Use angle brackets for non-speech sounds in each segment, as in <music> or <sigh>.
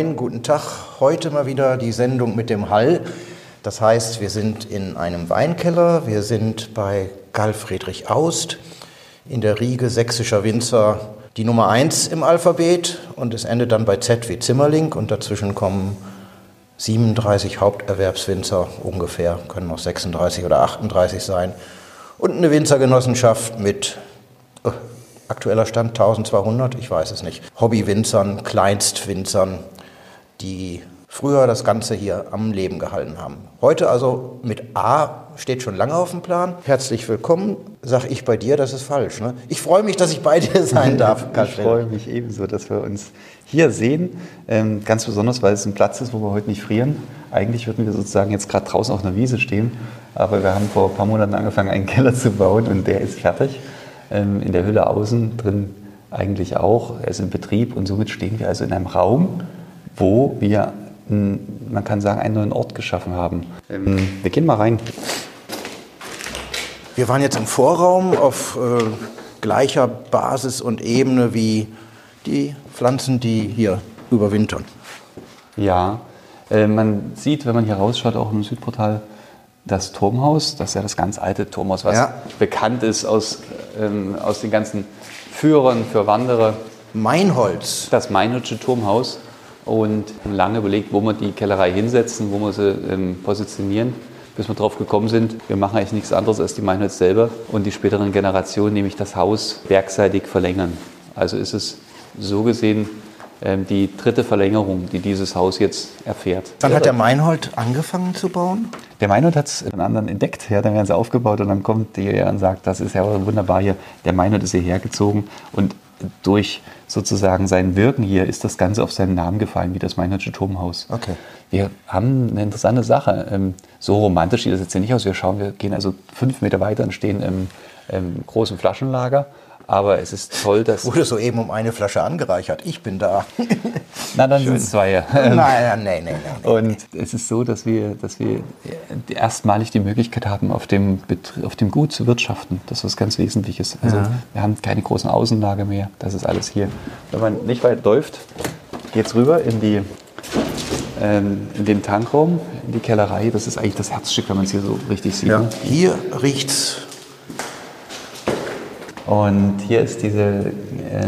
Moin, guten Tag. Heute mal wieder die Sendung mit dem Hall. Das heißt, wir sind in einem Weinkeller. Wir sind bei Karl Friedrich Aust in der Riege sächsischer Winzer die Nummer 1 im Alphabet. Und es endet dann bei Z wie Zimmerling. Und dazwischen kommen 37 Haupterwerbswinzer ungefähr, können auch 36 oder 38 sein. Und eine Winzergenossenschaft mit äh, aktueller Stand 1200, ich weiß es nicht, Hobbywinzern, Kleinstwinzern, die früher das Ganze hier am Leben gehalten haben. Heute also mit A steht schon lange auf dem Plan. Herzlich willkommen, sag ich bei dir, das ist falsch. Ne? Ich freue mich, dass ich bei dir sein <laughs> darf. Ich freue mich ebenso, dass wir uns hier sehen. Ähm, ganz besonders, weil es ein Platz ist, wo wir heute nicht frieren. Eigentlich würden wir sozusagen jetzt gerade draußen auf einer Wiese stehen, aber wir haben vor ein paar Monaten angefangen, einen Keller zu bauen und der ist fertig. Ähm, in der Hülle außen, drin eigentlich auch. Er ist in Betrieb und somit stehen wir also in einem Raum, wo wir man kann sagen, einen neuen Ort geschaffen haben. Ähm, wir gehen mal rein. Wir waren jetzt im Vorraum auf äh, gleicher Basis und Ebene wie die Pflanzen, die hier überwintern. Ja, äh, man sieht, wenn man hier rausschaut, auch im Südportal, das Turmhaus, das ist ja das ganz alte Turmhaus, was ja. bekannt ist aus, ähm, aus den ganzen Führern für Wanderer. Meinholz. Das Meinholzsche Turmhaus und lange überlegt, wo wir die Kellerei hinsetzen, wo wir sie ähm, positionieren, bis wir darauf gekommen sind, wir machen eigentlich nichts anderes als die Meinholz selber und die späteren Generationen, nämlich das Haus werkseitig verlängern. Also ist es so gesehen ähm, die dritte Verlängerung, die dieses Haus jetzt erfährt. Wann hat der Meinhold angefangen zu bauen? Der Meinhold hat es einen anderen entdeckt, ja, dann werden sie aufgebaut und dann kommt der und sagt, das ist ja wunderbar hier, der Meinhold ist hierher gezogen und durch sozusagen sein Wirken hier ist das Ganze auf seinen Namen gefallen, wie das Meinhardsche Turmhaus. Okay. Wir haben eine interessante Sache. Ähm, so romantisch sieht das jetzt nicht aus. Wir schauen, wir gehen also fünf Meter weiter und stehen im, im großen Flaschenlager aber es ist toll, dass. Wurde soeben um eine Flasche angereichert. Ich bin da. <laughs> Na, dann sind es zwei. Nein, nein, nein, nein, nein. Und es ist so, dass wir, dass wir erstmalig die Möglichkeit haben, auf dem, auf dem Gut zu wirtschaften. Das ist was ganz Wesentliches. Also ja. wir haben keine großen Außenlager mehr. Das ist alles hier. Wenn man nicht weit läuft, geht es rüber in die ähm, in den Tankraum, in die Kellerei. Das ist eigentlich das Herzstück, wenn man es hier so richtig sieht. Ja. Ne? Hier riecht es und hier ist diese, äh,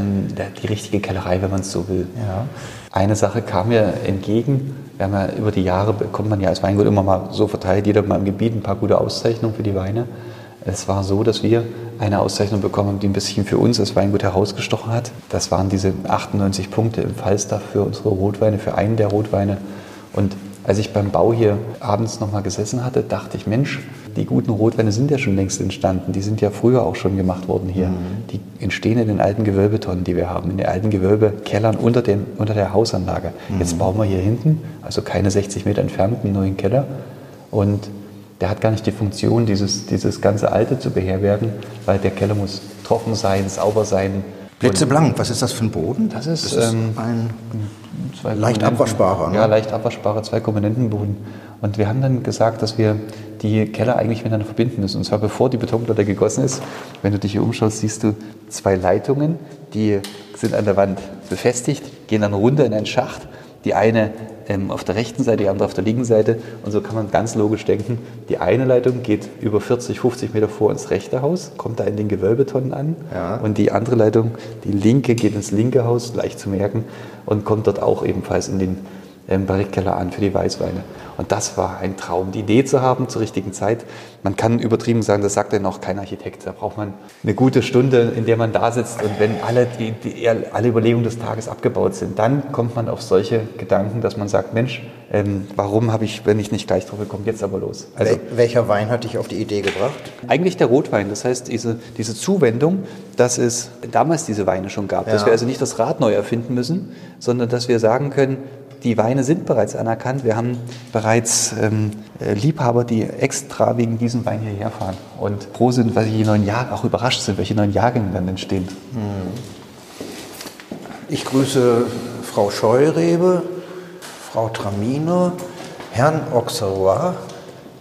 die richtige Kellerei, wenn man es so will. Ja. Eine Sache kam mir entgegen. Wir haben ja über die Jahre bekommt man ja als Weingut immer mal so verteilt, jeder mal im Gebiet ein paar gute Auszeichnungen für die Weine. Es war so, dass wir eine Auszeichnung bekommen haben, die ein bisschen für uns als Weingut herausgestochen hat. Das waren diese 98 Punkte im Falstaff für unsere Rotweine, für einen der Rotweine. Und als ich beim Bau hier abends nochmal gesessen hatte, dachte ich, Mensch, die guten Rotweine sind ja schon längst entstanden. Die sind ja früher auch schon gemacht worden hier. Mhm. Die entstehen in den alten Gewölbetonnen, die wir haben, in den alten Gewölbekellern unter, den, unter der Hausanlage. Mhm. Jetzt bauen wir hier hinten, also keine 60 Meter entfernt, einen neuen Keller. Und der hat gar nicht die Funktion, dieses, dieses ganze Alte zu beherbergen, weil der Keller muss trocken sein, sauber sein. Blitzeblank, was ist das für ein Boden? Das ist, das ist ähm, ein leicht abwaschbarer. Ne? Ja, leicht abwaschbarer Zwei-Komponenten-Boden. Und wir haben dann gesagt, dass wir die Keller eigentlich miteinander verbinden müssen. Und zwar bevor die Betonplatte gegossen ist. Wenn du dich hier umschaust, siehst du zwei Leitungen, die sind an der Wand befestigt, gehen dann runter in einen Schacht. Die eine ähm, auf der rechten Seite, die andere auf der linken Seite. Und so kann man ganz logisch denken, die eine Leitung geht über 40, 50 Meter vor ins rechte Haus, kommt da in den Gewölbetonnen an. Ja. Und die andere Leitung, die linke, geht ins linke Haus, leicht zu merken, und kommt dort auch ebenfalls in den ähm, Barrikkeller an für die Weißweine. Und das war ein Traum, die Idee zu haben zur richtigen Zeit. Man kann übertrieben sagen, das sagt ja noch kein Architekt. Da braucht man eine gute Stunde, in der man da sitzt und wenn alle, die, die, alle Überlegungen des Tages abgebaut sind, dann kommt man auf solche Gedanken, dass man sagt, Mensch, ähm, warum habe ich, wenn ich nicht gleich drauf gekommen, jetzt aber los. Also, Welcher Wein hat dich auf die Idee gebracht? Eigentlich der Rotwein. Das heißt, diese, diese Zuwendung, dass es damals diese Weine schon gab. Ja. Dass wir also nicht das Rad neu erfinden müssen, sondern dass wir sagen können, die Weine sind bereits anerkannt. Wir haben bereits ähm, äh, Liebhaber, die extra wegen diesem Wein hierher fahren und froh sind, weil sie neuen Jahr auch überrascht sind, welche neuen Jahrgänge dann entstehen. Hm. Ich grüße Frau Scheurebe, Frau Traminer, Herrn Auxerrois.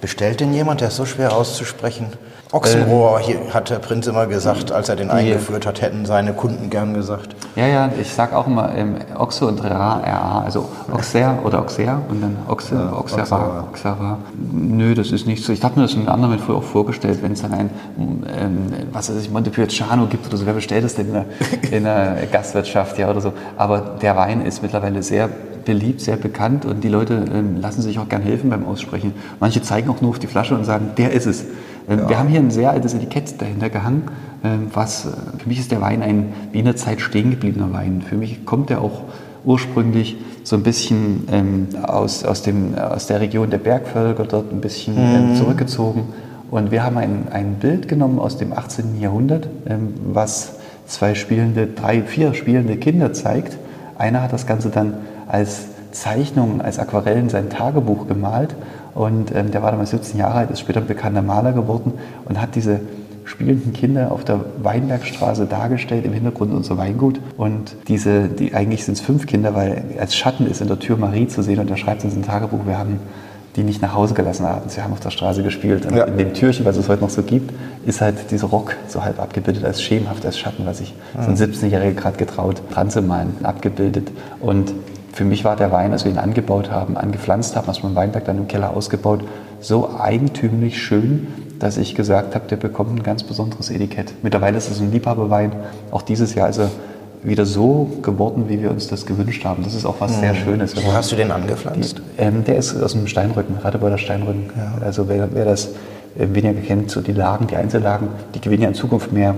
Bestellt denn jemand, der ist so schwer auszusprechen? Ochsenrohr, hier hat der Prinz immer gesagt, als er den eingeführt hat, hätten seine Kunden gern gesagt. Ja, ja, ich sag auch immer ähm, Oxo und Ra, RA, also Auxerre oder Auxerre und dann Oxe, Ja, Auxerra. Auxerra. Nö, das ist nicht so. Ich habe mir das in anderen früher auch vorgestellt, wenn es dann ein, ähm, was weiß ich, Montepulciano gibt oder so, wer bestellt das denn in der, in der Gastwirtschaft, ja, oder so. Aber der Wein ist mittlerweile sehr beliebt, sehr bekannt und die Leute ähm, lassen sich auch gern helfen beim Aussprechen. Manche zeigen auch nur auf die Flasche und sagen, der ist es. Ähm, Wir haben hier ein sehr altes Etikett dahinter gehangen, ähm, was, äh, für mich ist der Wein ein wie in der Zeit stehen gebliebener Wein. Für mich kommt er auch ursprünglich so ein bisschen ähm, aus, aus, dem, aus der Region der Bergvölker, dort ein bisschen ähm, zurückgezogen. Und wir haben ein, ein Bild genommen aus dem 18. Jahrhundert, ähm, was zwei spielende, drei, vier spielende Kinder zeigt. Einer hat das Ganze dann als Zeichnung, als Aquarell in sein Tagebuch gemalt. Und ähm, der war damals 17 Jahre alt, ist später ein bekannter Maler geworden und hat diese spielenden Kinder auf der Weinbergstraße dargestellt, im Hintergrund unser Weingut. Und diese, die, eigentlich sind es fünf Kinder, weil als Schatten ist in der Tür Marie zu sehen und er schreibt in sein Tagebuch, wir haben die nicht nach Hause gelassen abends, wir haben auf der Straße gespielt. Und Ja. in dem Türchen, was es heute noch so gibt, ist halt dieser Rock so halb abgebildet als schemenhaft, als Schatten, was sich so ein 17-Jähriger gerade getraut, dran zu malen, abgebildet. Und für mich war der Wein, als wir ihn angebaut haben, angepflanzt haben, aus meinem Weinberg dann im Keller ausgebaut, so eigentümlich schön, dass ich gesagt habe, der bekommt ein ganz besonderes Etikett. Mittlerweile ist es ein Liebhaberwein. Auch dieses Jahr ist er wieder so geworden, wie wir uns das gewünscht haben. Das ist auch was sehr Schönes. wenn Wo hast du den angepflanzt? ähm, der ist aus dem Steinrücken, Radebeuler Steinrücken. Also wer, wer das äh, weniger kennt, so die Lagen, die Einzellagen, die gewinnen ja in Zukunft mehr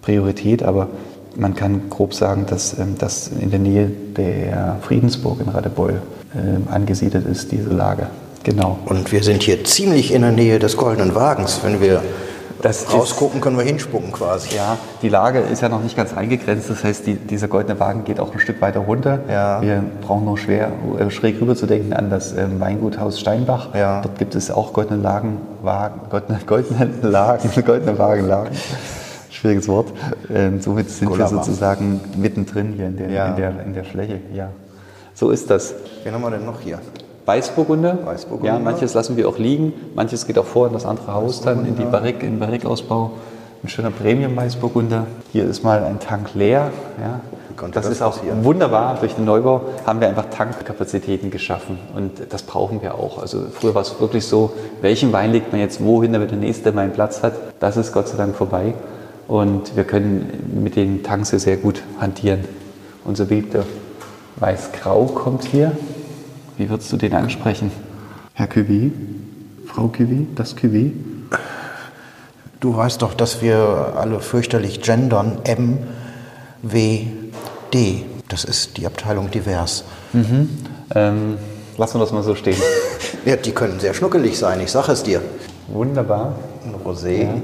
Priorität, aber man kann grob sagen, dass ähm, das in der Nähe der Friedensburg in Radebeul ähm, angesiedelt ist, diese Lage. Genau. Und wir sind hier ziemlich in der Nähe des Goldenen Wagens. Wenn wir Das rausgucken, können wir hinspucken quasi. Ja, die Lage ist ja noch nicht ganz eingegrenzt, das heißt, die, dieser goldene Wagen geht auch ein Stück weiter runter. Ja. Wir brauchen nur schwer, äh, schräg rüber zu denken an das ähm, Weinguthaus Steinbach. Ja. Dort gibt es auch goldene Lagen, Wagen, goldene, goldene Lagen, <laughs> goldene Wagenlagen. Schwieriges Wort. Ähm, somit sind wir Kollaba. sozusagen mittendrin hier in der, Ja. in, der, in der Fläche. Ja. So ist das. Wen haben wir denn noch hier? Weißburgunder. Weißburgunder. Ja, manches lassen wir auch liegen, manches geht auch vor in das andere Haus dann, in die Barrik, in den Barrikausbau. Ein schöner Premium-Weißburgunder. Hier ist mal ein Tank leer. Ja. Das das ist auch passieren? wunderbar. Durch den Neubau haben wir einfach Tankkapazitäten geschaffen und das brauchen wir auch. Also früher war es wirklich so, welchen Wein legt man jetzt wohin, damit der nächste mal einen Platz hat. Das ist Gott sei Dank vorbei und wir können mit den Tanks hier sehr gut hantieren. Unser beliebter Weiß-Grau kommt hier. Wie würdest du den ansprechen? Herr Cuvée? Frau Cuvée? Das Cuvée? Du weißt doch, dass wir alle fürchterlich gendern. M, W, D. Das ist die Abteilung divers. Ähm, lassen wir das mal so stehen. <laughs> Ja, die können sehr schnuckelig sein, ich sage es dir. Wunderbar. Ein Rosé. Ja.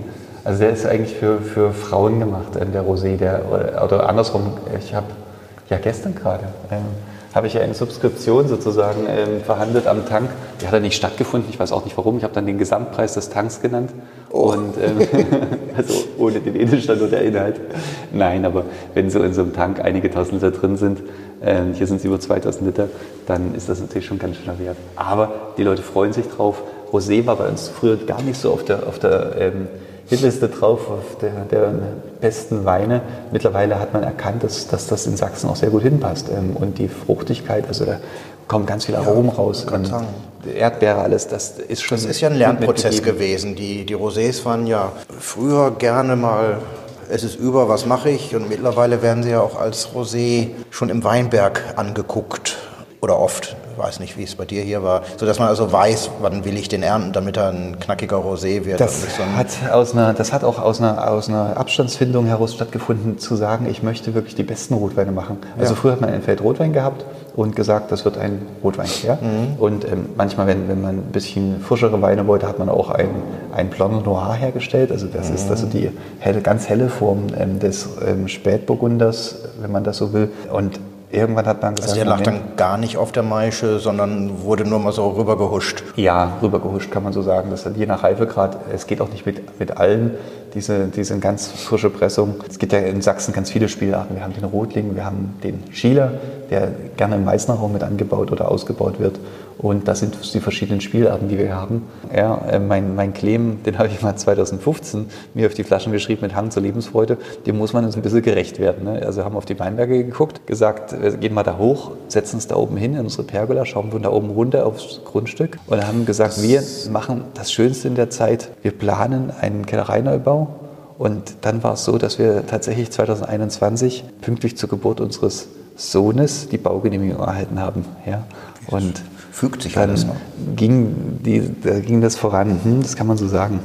Also der ist eigentlich für, für Frauen gemacht, ähm, der Rosé. Der, oder, oder andersrum, ich habe ja gestern gerade, ähm, habe ich ja eine Subskription sozusagen ähm, verhandelt am Tank. Die hat ja nicht stattgefunden, ich weiß auch nicht warum. Ich habe dann den Gesamtpreis des Tanks genannt. Und, ähm, <laughs> also ohne den Edelstand oder der Inhalt. Nein, aber wenn so in so einem Tank einige tausend Liter drin sind, ähm, hier sind es über 2000 Liter, dann ist das natürlich schon ganz schön wert. Aber die Leute freuen sich drauf. Rosé war bei uns früher gar nicht so auf der, auf der ähm, Hitliste drauf, auf der, der besten Weine. Mittlerweile hat man erkannt, dass, dass das in Sachsen auch sehr gut hinpasst. Ähm, und die Fruchtigkeit, also da kommen ganz viele Aromen raus. Ähm, sagen. Erdbeere, alles, das ist schon. Das ist ja ein Lernprozess gewesen. Die, die Rosés waren ja früher gerne mal, es ist über, was mache ich? Und mittlerweile werden sie ja auch als Rosé schon im Weinberg angeguckt. Oder oft, weiß nicht, wie es bei dir hier war, sodass man also weiß, wann will ich den ernten, damit er ein knackiger Rosé wird. Das so hat, aus einer, das hat auch aus einer, aus einer Abstandsfindung heraus stattgefunden, zu sagen, ich möchte wirklich die besten Rotweine machen. Also Ja. früher hat man ein Feld Rotwein gehabt und gesagt, das wird ein Rotwein. Ja? Mhm. Und ähm, manchmal, wenn, wenn man ein bisschen frischere Weine wollte, hat man auch ein, ein Blanc Noir hergestellt. Also das ist also die helle, ganz helle Form ähm, des ähm, Spätburgunders, wenn man das so will. Und irgendwann hat man gesagt, also der lag Moment, dann gar nicht auf der Maische, sondern wurde nur mal so rübergehuscht. Ja, rübergehuscht kann man so sagen. Das je nach Reifegrad. Es geht auch nicht mit, mit allen diese, diese ganz frische Pressung. Es gibt ja in Sachsen ganz viele Spielarten. Wir haben den Rotling, wir haben den Schieler, der gerne im Meißner Raum mit angebaut oder ausgebaut wird. Und das sind die verschiedenen Spielarten, die wir haben. Ja, äh, mein, mein Claim, den habe ich mal 2015 mir auf die Flaschen geschrieben mit Hang zur Lebensfreude. Dem muss man uns ein bisschen gerecht werden. Ne? Also haben auf die Weinberge geguckt, gesagt, wir gehen mal da hoch, setzen uns da oben hin in unsere Pergola, schauen von da oben runter aufs Grundstück und haben gesagt, wir machen das Schönste in der Zeit. Wir planen einen Kellereineubau und dann war es so, dass wir tatsächlich 2021 pünktlich zur Geburt unseres Sohnes die Baugenehmigung erhalten haben. Ja. Und Fügt sich alles noch. ging, die, da ging das voran. Hm, das kann man so sagen.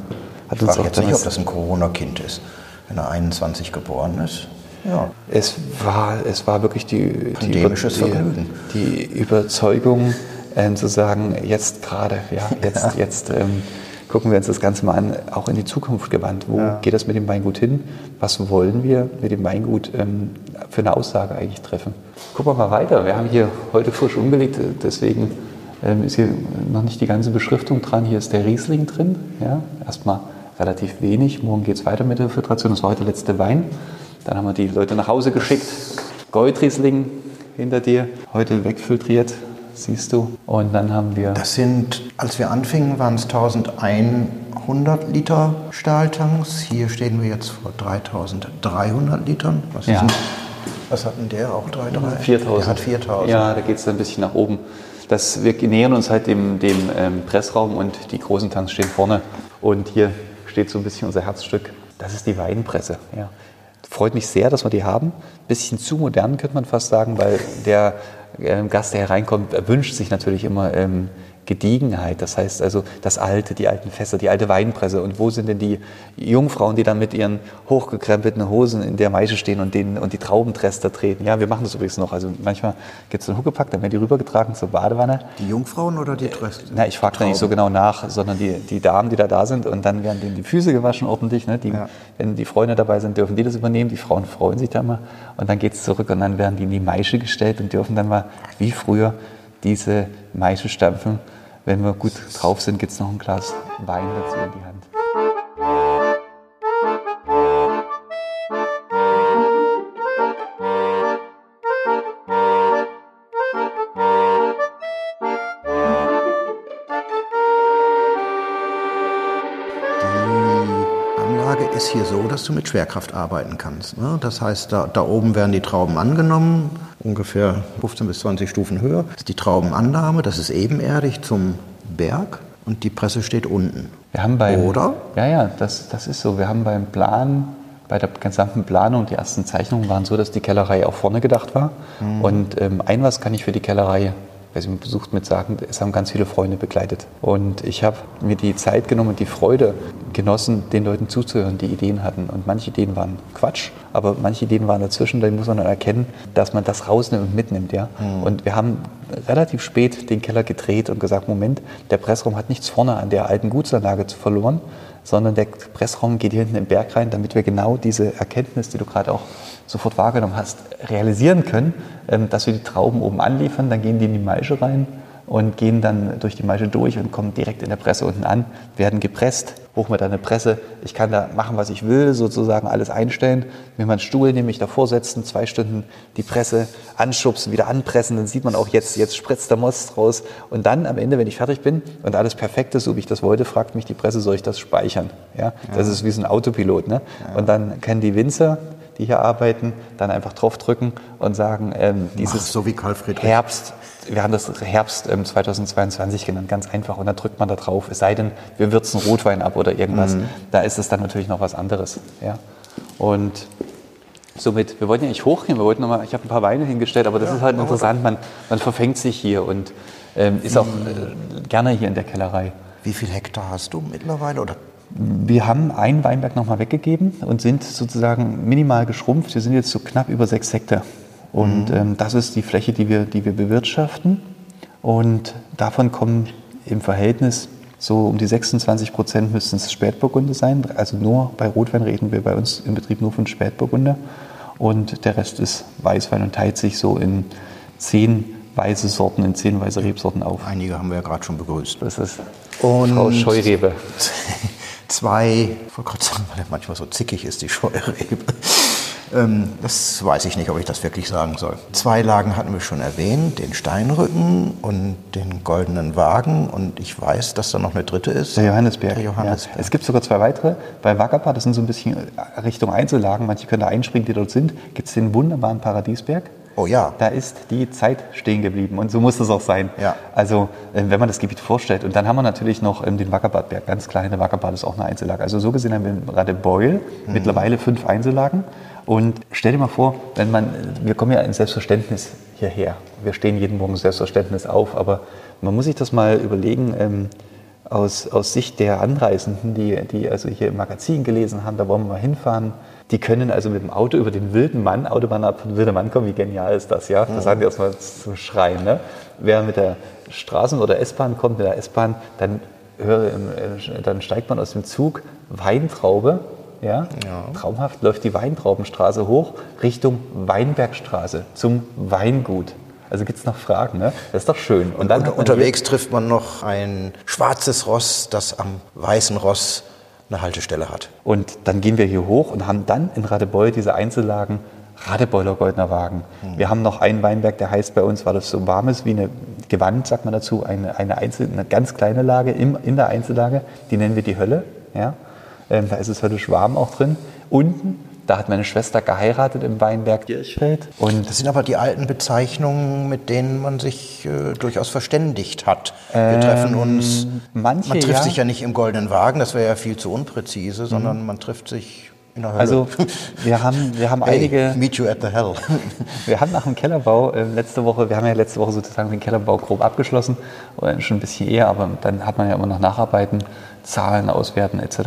Hat Ich frage jetzt nicht, ob das ein Corona-Kind ist, wenn er 21 geboren ist. Ja. Es war, es war wirklich die, die, Pandemisches die, Vergnügen. die Überzeugung, ähm, zu sagen, jetzt gerade, ja, <laughs> jetzt, jetzt ähm, gucken wir uns das Ganze mal an, auch in die Zukunft gewandt. Wo Ja. geht das mit dem Weingut hin? Was wollen wir mit dem Weingut ähm, für eine Aussage eigentlich treffen? Gucken wir mal weiter. Wir haben hier heute frisch umgelegt, äh, deswegen ist hier noch nicht die ganze Beschriftung dran. Hier ist der Riesling drin. Ja, erstmal relativ wenig. Morgen geht es weiter mit der Filtration. Das war heute der letzte Wein. Dann haben wir die Leute nach Hause geschickt. Goldriesling hinter dir, heute wegfiltriert, siehst du. Und dann haben wir Das sind, als wir anfingen, waren es 1100 Liter Stahltanks. Hier stehen wir jetzt vor 3300 Litern. Was, Ja. was hat denn der auch? 3, 3? 4000. Der hat 4000. Ja, da geht es ein bisschen nach oben. Das, wir nähern uns halt dem, dem ähm, Pressraum und die großen Tanks stehen vorne. Und hier steht so ein bisschen unser Herzstück. Das ist die Weinpresse. Ja. Freut mich sehr, dass wir die haben. Bisschen zu modern, könnte man fast sagen, weil der ähm, Gast, der hereinkommt, wünscht sich natürlich immer ähm, Gediegenheit. Das heißt also das Alte, die alten Fässer, die alte Weinpresse. Und wo sind denn die Jungfrauen, die dann mit ihren hochgekrempelten Hosen in der Maische stehen und, den, und die Traubentrester treten? Ja, wir machen das übrigens noch. Also manchmal gibt es einen Huckepack, dann werden die rübergetragen zur Badewanne. Die Jungfrauen oder die Tröste? Na, ich frage da nicht so genau nach, sondern die, die Damen, die da da sind und dann werden denen die Füße gewaschen ordentlich. Ne? Die, Ja. Wenn die Freunde dabei sind, dürfen die das übernehmen. Die Frauen freuen sich da mal. Und dann geht es zurück und dann werden die in die Maische gestellt und dürfen dann mal, wie früher, diese Maische stampfen. Wenn wir gut drauf sind, gibt es noch ein Glas Wein dazu in die Hand. Die Anlage ist hier so, dass du mit Schwerkraft arbeiten kannst. Ne? Das heißt, da, da oben werden die Trauben angenommen, ungefähr 15 bis 20 Stufen höher. Das ist die Traubenannahme, das ist ebenerdig zum Berg und die Presse steht unten. Wir haben beim, Oder? Ja, ja, das, das ist so. Wir haben beim Plan, bei der gesamten Planung, die ersten Zeichnungen waren so, dass die Kellerei auch vorne gedacht war. Und ähm, ein was kann ich für die Kellerei, wer sie besucht, mit sagen, es haben ganz viele Freunde begleitet. Und ich habe mir die Zeit genommen und die Freude genossen, den Leuten zuzuhören, die Ideen hatten. Und manche Ideen waren Quatsch, aber manche Ideen waren dazwischen. Da muss man dann erkennen, dass man das rausnimmt und mitnimmt. Ja? Und wir haben relativ spät den Keller gedreht und gesagt, Moment, der Pressraum hat nichts vorne an der alten Gutsanlage verloren, sondern der Pressraum geht hier hinten im Berg rein, damit wir genau diese Erkenntnis, die du gerade auch sofort wahrgenommen hast, realisieren können, ähm, dass wir die Trauben oben anliefern, dann gehen die in die Maische rein und gehen dann durch die Maische durch und kommen direkt in der Presse unten an, werden gepresst, hoch mit einer Presse. Ich kann da machen, was ich will, sozusagen alles einstellen. Mir mal einen Stuhl nämlich davor setzen, zwei Stunden die Presse anschubsen, wieder anpressen, dann sieht man auch jetzt, jetzt spritzt der Most raus. Und dann am Ende, wenn ich fertig bin und alles perfekt ist, so wie ich das wollte, fragt mich die Presse, soll ich das speichern? Ja, das ist wie so ein Autopilot. Ne? Und dann können die Winzer, die hier arbeiten, dann einfach draufdrücken und sagen, ähm, dieses so wie Karl Friedrich. Herbst, wir haben das Herbst ähm, 2022 genannt, ganz einfach. Und dann drückt man da drauf, es sei denn, wir würzen Rotwein ab oder irgendwas. Da ist es dann natürlich noch was anderes. Ja? Und somit, wir wollten ja nicht hochgehen, wir wollten noch mal, ich habe ein paar Weine hingestellt, aber das ist halt interessant, man, man verfängt sich hier und ähm, ist auch äh, gerne hier in der Kellerei. Wie viel Hektar hast du mittlerweile? Oder Wir haben einen Weinberg nochmal weggegeben und sind sozusagen minimal geschrumpft. Wir sind jetzt so knapp über sechs Hektar. Und ähm, das ist die Fläche, die wir, die wir bewirtschaften. Und davon kommen im Verhältnis so um die 26 Prozent müssten es Spätburgunder sein. Also nur bei Rotwein reden wir bei uns im Betrieb nur von Spätburgunder. Und der Rest ist Weißwein und teilt sich so in zehn weiße Sorten, in zehn weiße Rebsorten auf. einige haben wir ja gerade schon begrüßt. Das ist Und- Frau Scheurebe. <laughs> zwei, ich wollte gerade sagen, <laughs> weil er manchmal so zickig ist, die Scheurebe. Ähm, das weiß ich nicht, ob ich das wirklich sagen soll. Zwei Lagen hatten wir schon erwähnt, den Steinrücken und den goldenen Wagen. Und ich weiß, dass da noch eine dritte ist. Der Johannesberg. Der Johannesberg. Ja. Es gibt sogar zwei weitere. Bei Wackerpa, das sind so ein bisschen Richtung Einzellagen, manche können da einspringen, die dort sind, gibt es den wunderbaren Paradiesberg. Oh ja. Da ist die Zeit stehen geblieben und so muss das auch sein. Ja. Also ähm, wenn man das Gebiet vorstellt. Und dann haben wir natürlich noch ähm, den Wackerbadberg, ganz kleine Wackerbad ist auch eine Einzellage. Also so gesehen haben wir in Radebeul Mhm. mittlerweile fünf Einzellagen. Und stell dir mal vor, wenn man, wir kommen ja in Selbstverständnis hierher. Wir stehen jeden Morgen Selbstverständnis auf, aber man muss sich das mal überlegen, ähm, aus, aus Sicht der Anreisenden, die, die also hier im Magazin gelesen haben, da wollen wir mal hinfahren. Die können also mit dem Auto über den wilden Mann, Autobahnab von Wilder Mann kommen. Wie genial ist das, ja? Das sagen die erstmal zum Schreien. Ne? Wer mit der Straßen- oder S-Bahn kommt, mit der S-Bahn, dann, höre, äh, dann steigt man aus dem Zug Weintraube. Ja? Traumhaft läuft die Weintraubenstraße hoch Richtung Weinbergstraße zum Weingut. Also gibt es noch Fragen, ne? Das ist doch schön. Und Und man unterwegs trifft man noch ein schwarzes Ross, das am weißen Ross eine Haltestelle hat. Und dann gehen wir hier hoch und haben dann in Radebeul diese Einzellagen Radebeuler Goldener Wagen. Wir haben noch einen Weinberg, der heißt bei uns, weil das so warm ist, wie eine Gewand, sagt man dazu, eine, eine, Einzel, eine ganz kleine Lage im, in der Einzellage, die nennen wir die Hölle. Ja? Ähm, da ist es höllisch warm auch drin. Unten, da hat meine Schwester geheiratet im Weinberg Kirchfeld. Und Das sind aber die alten Bezeichnungen, mit denen man sich äh, durchaus verständigt hat. Wir treffen uns. manche, man trifft ja. sich ja nicht im goldenen Wagen, das wäre ja viel zu unpräzise, sondern man trifft sich in der Hölle. also wir haben, wir haben <laughs> hey, einige... Meet you at the hell. <laughs> Wir haben nach dem Kellerbau äh, letzte Woche, wir haben ja letzte Woche sozusagen den Kellerbau grob abgeschlossen, oder schon ein bisschen eher, aber dann hat man ja immer noch Nacharbeiten, Zahlen auswerten etc.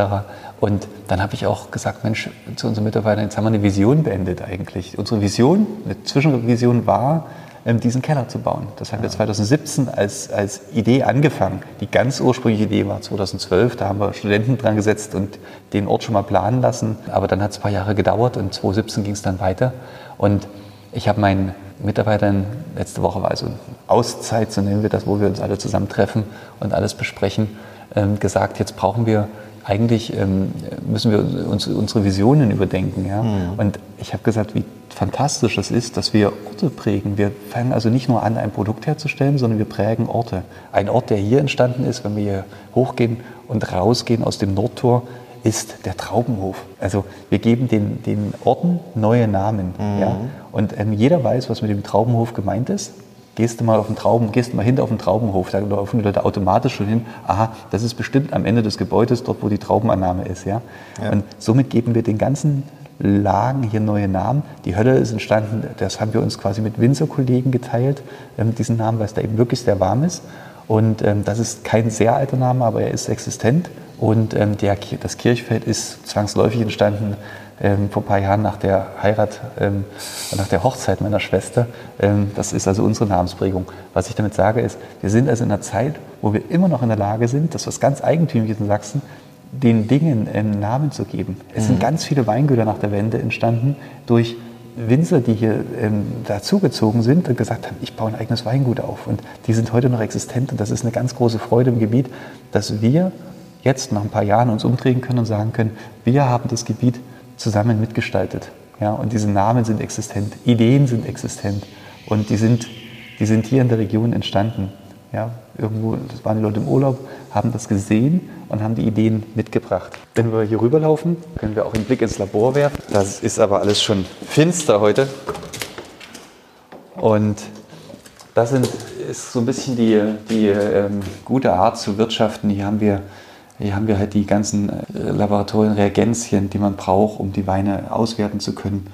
Und dann habe ich auch gesagt, Mensch, zu unseren Mitarbeitern, jetzt haben wir eine Vision beendet eigentlich. Unsere Vision, eine Zwischenvision war, ähm, diesen Keller zu bauen. Das haben wir 2017 als, als Idee angefangen. Die ganz ursprüngliche Idee war 2012, da haben wir Studenten dran gesetzt und den Ort schon mal planen lassen. Aber dann hat es ein paar Jahre gedauert und 2017 ging es dann weiter. Und ich habe meinen Mitarbeitern, letzte Woche war also eine Auszeit, so nennen wir das, wo wir uns alle zusammen treffen und alles besprechen, ähm, gesagt, jetzt brauchen wir eigentlich, ähm, müssen wir uns unsere Visionen überdenken. Ja? Und ich habe gesagt, wie fantastisch es ist, dass wir Orte prägen. Wir fangen also nicht nur an, ein Produkt herzustellen, sondern wir prägen Orte. Ein Ort, der hier entstanden ist, wenn wir hier hochgehen und rausgehen aus dem Nordtor, ist der Traubenhof. Also wir geben den, den Orten neue Namen. Ja? Und ähm, jeder weiß, was mit dem Traubenhof gemeint ist. Gehst du mal auf den Trauben, gehst du mal hinter auf den Traubenhof, da laufen die Leute automatisch schon hin. Aha, das ist bestimmt am Ende des Gebäudes, dort wo die Traubenannahme ist. Ja? Und somit geben wir den ganzen Lagen hier neue Namen. Die Hölle ist entstanden, das haben wir uns quasi mit Winzer-Kollegen geteilt, ähm, diesen Namen, weil es da eben wirklich sehr warm ist. Und ähm, das ist kein sehr alter Name, aber er ist existent. Und ähm, der, das Kirchfeld ist zwangsläufig entstanden ähm, vor ein paar Jahren nach der Heirat, ähm, nach der Hochzeit meiner Schwester. Ähm, das ist also unsere Namensprägung. Was ich damit sage ist, wir sind also in einer Zeit, wo wir immer noch in der Lage sind, das ist was ganz Eigentümliches in Sachsen, den Dingen einen Namen zu geben. Es sind ganz viele Weingüter nach der Wende entstanden durch Winzer, die hier ähm, dazugezogen sind und gesagt haben, ich baue ein eigenes Weingut auf. Und die sind heute noch existent und das ist eine ganz große Freude im Gebiet, dass wir jetzt nach ein paar Jahren uns umdrehen können und sagen können, wir haben das Gebiet zusammen mitgestaltet. Ja, und diese Namen sind existent, Ideen sind existent und die sind, die sind hier in der Region entstanden. Ja, irgendwo, das waren die Leute im Urlaub, haben das gesehen und haben die Ideen mitgebracht. Wenn wir hier rüberlaufen, können wir auch einen Blick ins Labor werfen. Das ist aber alles schon finster heute. Und das sind, ist so ein bisschen die, die ähm, gute Art zu wirtschaften. Hier haben wir, hier haben wir halt die ganzen äh, Laboratorien, Reagenzien, die man braucht, um die Weine auswerten zu können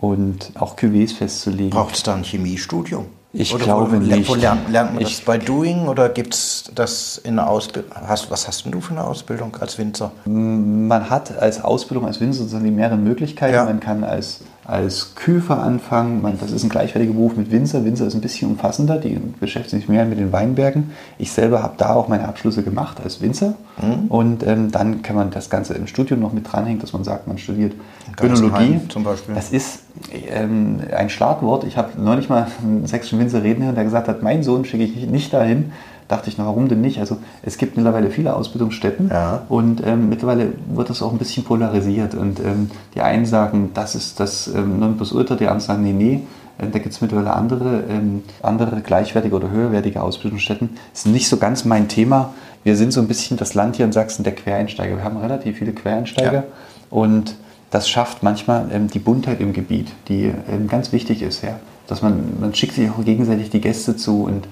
und auch Cuvées festzulegen. Braucht es da ein Chemiestudium? Ich oder glaube wo, nicht. Wo lernt, lernt man das Ich- bei Doing oder gibt es das in der Ausbildung? Hast, was hast denn du für eine Ausbildung als Winzer? Man hat als Ausbildung als Winzer sozusagen die mehreren Möglichkeiten. Ja. Man kann als, als Küfer anfangen. Man, das ist ein gleichwertiger Beruf mit Winzer. Winzer ist ein bisschen umfassender. Die beschäftigen sich mehr mit den Weinbergen. Ich selber habe da auch meine Abschlüsse gemacht als Winzer. Mhm. Und ähm, dann kann man das Ganze im Studium noch mit dranhängen, dass man sagt, man studiert Önologie. zum Beispiel. Das ist ähm, ein Schlagwort. Ich habe neulich mal einen sächsischen Winzer reden hören, der gesagt hat, mein Sohn schicke ich nicht dahin, dachte ich, na, warum denn nicht? Also es gibt mittlerweile viele Ausbildungsstätten Ja. und ähm, mittlerweile wird das auch ein bisschen polarisiert. Und ähm, die einen sagen, das ist das ähm, Nonplusultra, die anderen sagen, nee, nee. Äh, Da gibt es mittlerweile andere, ähm, andere gleichwertige oder höherwertige Ausbildungsstätten. Das ist nicht so ganz mein Thema. Wir sind so ein bisschen das Land hier in Sachsen der Quereinsteiger. Wir haben relativ viele Quereinsteiger Ja. und das schafft manchmal ähm, die Buntheit im Gebiet, die ähm, ganz wichtig ist. Ja? Dass man, man schickt sich auch gegenseitig die Gäste zu und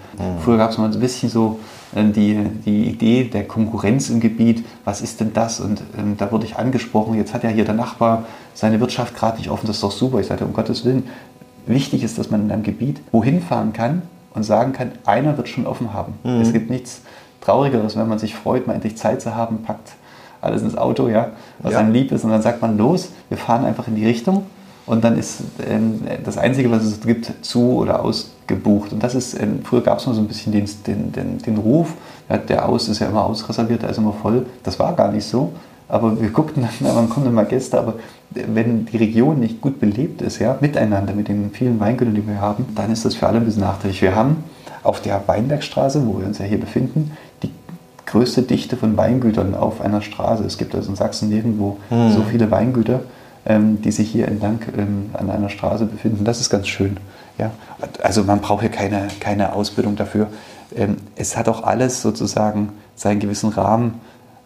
früher gab es mal ein bisschen so ähm, die, die Idee der Konkurrenz im Gebiet, was ist denn das? Und ähm, da wurde ich angesprochen, jetzt hat ja hier der Nachbar seine Wirtschaft gerade nicht offen, das ist doch super. Ich sagte, um Gottes Willen, wichtig ist, dass man in einem Gebiet wohin fahren kann und sagen kann, einer wird schon offen haben. Es gibt nichts Traurigeres, wenn man sich freut, mal endlich Zeit zu haben, packt alles ins Auto, ja, was Ja. einem lieb ist und dann sagt man los, wir fahren einfach in die Richtung und dann ist ähm, das Einzige, was es gibt, zu oder ausgebucht. Und das ist, ähm, früher gab es noch so ein bisschen den, den, den, den Ruf, ja, der Aus ist ja immer ausreserviert, der ist immer voll. Das war gar nicht so. Aber wir guckten dann, <laughs> wann kommen denn mal Gäste? Aber wenn die Region nicht gut belebt ist, ja, miteinander, mit den vielen Weingütern, die wir haben, dann ist das für alle ein bisschen nachteilig. Wir haben auf der Weinbergstraße, wo wir uns ja hier befinden, die größte Dichte von Weingütern auf einer Straße. Es gibt also in Sachsen nirgendwo so viele Weingüter, ähm, die sich hier entlang ähm, an einer Straße befinden. Das ist ganz schön. Ja? Also man braucht hier keine, keine Ausbildung dafür. Ähm, es hat auch alles sozusagen seinen gewissen Rahmen.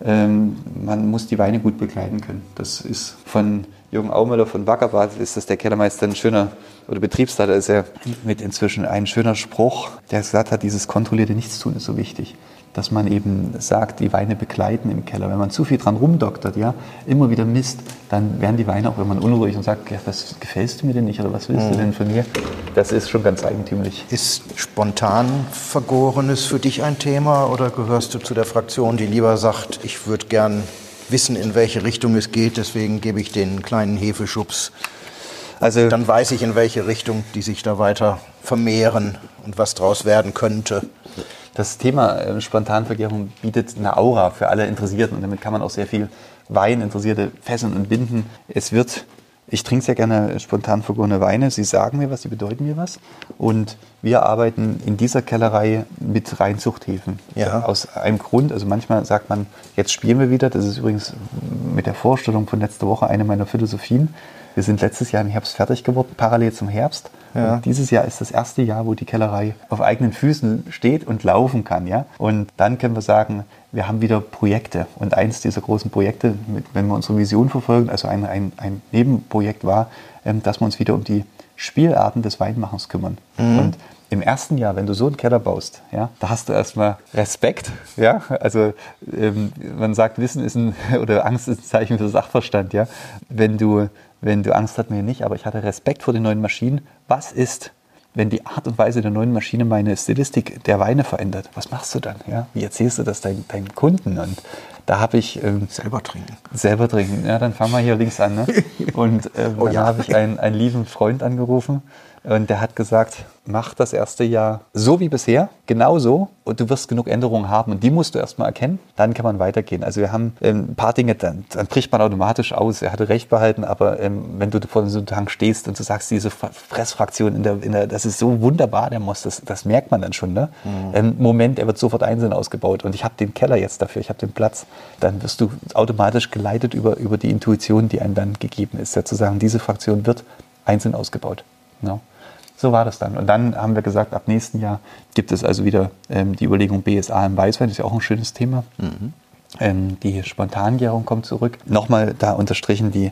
Ähm, man muss die Weine gut begleiten können. Das ist von Jürgen Aumüller von Wackerbad, ist das der Kellermeister ein schöner, oder Betriebsleiter ist er mit inzwischen ein schöner Spruch, der gesagt hat, dieses kontrollierte Nichtstun ist so wichtig. Dass man eben sagt, die Weine begleiten im Keller. Wenn man zu viel dran rumdoktert, ja, immer wieder misst, dann werden die Weine auch, wenn man unruhig und sagt, ja, was gefällst du mir denn nicht oder was willst du denn von mir? Das ist schon ganz eigentümlich. Ist spontan Vergorenes für dich ein Thema oder gehörst du zu der Fraktion, die lieber sagt, ich würde gern wissen, in welche Richtung es geht, deswegen gebe ich den kleinen Hefeschubs. Also Dann weiß ich, in welche Richtung die sich da weiter vermehren und was draus werden könnte. Das Thema äh, Spontanvergärung bietet eine Aura für alle Interessierten und damit kann man auch sehr viel Weininteressierte fesseln und binden. Es wird, ich trinke sehr gerne spontan vergorene Weine. Sie sagen mir was, sie bedeuten mir was. Und wir arbeiten in dieser Kellerei mit Reinzuchthäfen. Ja. Aus einem Grund, also manchmal sagt man, jetzt spielen wir wieder. Das ist übrigens mit der Vorstellung von letzter Woche eine meiner Philosophien. Wir sind letztes Jahr im Herbst fertig geworden, parallel zum Herbst. Ja. Dieses Jahr ist das erste Jahr, wo die Kellerei auf eigenen Füßen steht und laufen kann. Ja? Und dann können wir sagen, wir haben wieder Projekte. Und eins dieser großen Projekte, mit, wenn wir unsere Vision verfolgen, also ein, ein, ein Nebenprojekt war, ähm, dass wir uns wieder um die Spielarten des Weinmachens kümmern. Und im ersten Jahr, wenn du so einen Keller baust, ja, da hast du erstmal Respekt. Ja? Also ähm, man sagt, Wissen ist ein, <laughs> oder Angst ist ein Zeichen für Sachverstand. Ja? Wenn, du, wenn du Angst hatten wir nicht, aber ich hatte Respekt vor den neuen Maschinen. Was ist, wenn die Art und Weise der neuen Maschine meine Stilistik der Weine verändert? Was machst du dann? Ja? Wie erzählst du das deinen, deinen Kunden? Und da habe ich ähm, Selber trinken. Selber trinken. Ja, dann fangen wir hier links an. Ne? <laughs> Und ähm, Oh dann ja. habe ich einen, einen lieben Freund angerufen und der hat gesagt, mach das erste Jahr so wie bisher, genau so und du wirst genug Änderungen haben und die musst du erstmal erkennen, dann kann man weitergehen. Also wir haben ähm, ein paar Dinge, dann, dann bricht man automatisch aus. Er hatte recht behalten, aber ähm, wenn du vor so einem Tank stehst und du sagst, diese Fra- Fressfraktion in der, in der, das ist so wunderbar, der Most, das, das merkt man dann schon. Ne? Ähm, Moment, er wird sofort einzeln ausgebaut und ich habe den Keller jetzt dafür, ich habe den Platz, dann wirst du automatisch geleitet über, über die Intuition, die einem dann gegeben ist, ja, zu sagen, diese Fraktion wird einzeln ausgebaut. Ja. So war das dann. Und dann haben wir gesagt, ab nächsten Jahr gibt es also wieder ähm, die Überlegung BSA im Weißwein, das ist ja auch ein schönes Thema. Ähm, die Spontangärung kommt zurück. Nochmal da unterstrichen, die,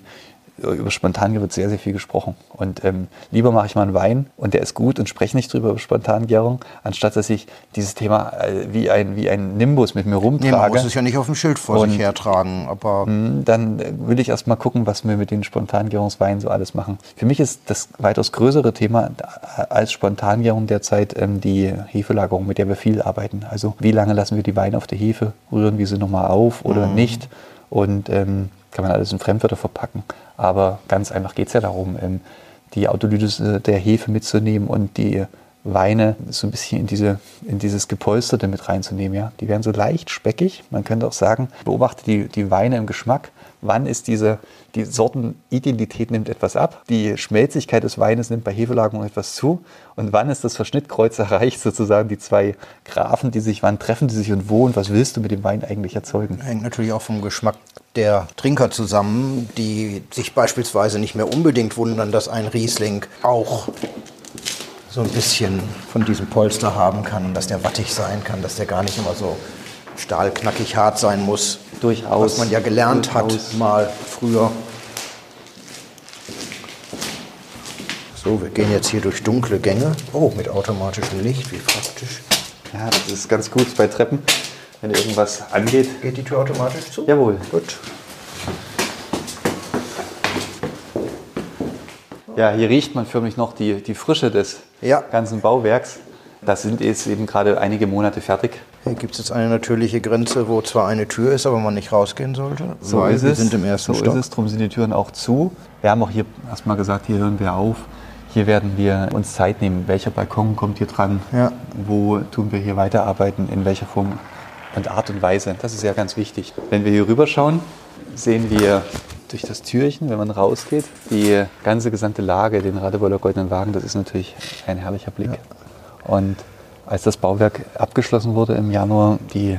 über Spontangärung wird sehr, sehr viel gesprochen. Und ähm, lieber mache ich mal einen Wein und der ist gut und spreche nicht drüber über Spontangärung, anstatt dass ich dieses Thema äh, wie, ein, wie ein Nimbus mit mir Nee, man rumtrage. muss es ja nicht auf dem Schild vor Und- sich hertragen, aber Hm, dann äh, will ich erst mal gucken, was wir mit den Spontangärungsweinen so alles machen. Für mich ist das weitaus größere Thema äh, als Spontangärung derzeit ähm, die Hefelagerung, mit der wir viel arbeiten. Also wie lange lassen wir die Weine auf der Hefe, rühren wir sie nochmal auf oder nicht und ähm, kann man alles in Fremdwörter verpacken. Aber ganz einfach geht es ja darum, ähm, die Autolyse der Hefe mitzunehmen und die Weine so ein bisschen in, diese, in dieses Gepolsterte mit reinzunehmen. Ja? Die werden so leicht speckig. Man könnte auch sagen, beobachte die, die Weine im Geschmack. Wann ist diese, die Sortenidentität nimmt etwas ab, die Schmelzigkeit des Weines nimmt bei Hefelagerung etwas zu und wann ist das Verschnittkreuz erreicht, <laughs> sozusagen die zwei Grafen, die sich, wann treffen die sich und wo und was willst du mit dem Wein eigentlich erzeugen? Hängt natürlich auch vom Geschmack der Trinker zusammen, die sich beispielsweise nicht mehr unbedingt wundern, dass ein Riesling auch so ein bisschen von diesem Polster haben kann, dass der wattig sein kann, dass der gar nicht immer so stahlknackig hart sein muss. Durchaus. Was man ja gelernt Durchaus. hat mal früher. So, wir gehen jetzt hier durch dunkle Gänge. Oh, mit automatischem Licht, wie praktisch. Ja, das ist ganz gut bei Treppen, wenn irgendwas angeht. Geht die Tür automatisch zu? Jawohl. Gut. Ja, hier riecht man förmlich noch die, die Frische des Ja. ganzen Bauwerks. Das sind jetzt eben gerade einige Monate fertig. Hier gibt es jetzt eine natürliche Grenze, wo zwar eine Tür ist, aber man nicht rausgehen sollte. weil wir sind im ersten so Stock. ist es, darum sind die Türen auch zu. Wir haben auch hier erstmal gesagt, hier hören wir auf. Hier werden wir uns Zeit nehmen. Welcher Balkon kommt hier dran? Ja. Wo tun wir hier weiterarbeiten? In welcher Form und Art und Weise? Das ist ja ganz wichtig. Wenn wir hier rüberschauen, sehen wir durch das Türchen, wenn man rausgeht, die ganze gesamte Lage, den Radebeuler Goldenen Wagen. Das ist natürlich ein herrlicher Blick. Und als das Bauwerk abgeschlossen wurde im Januar, die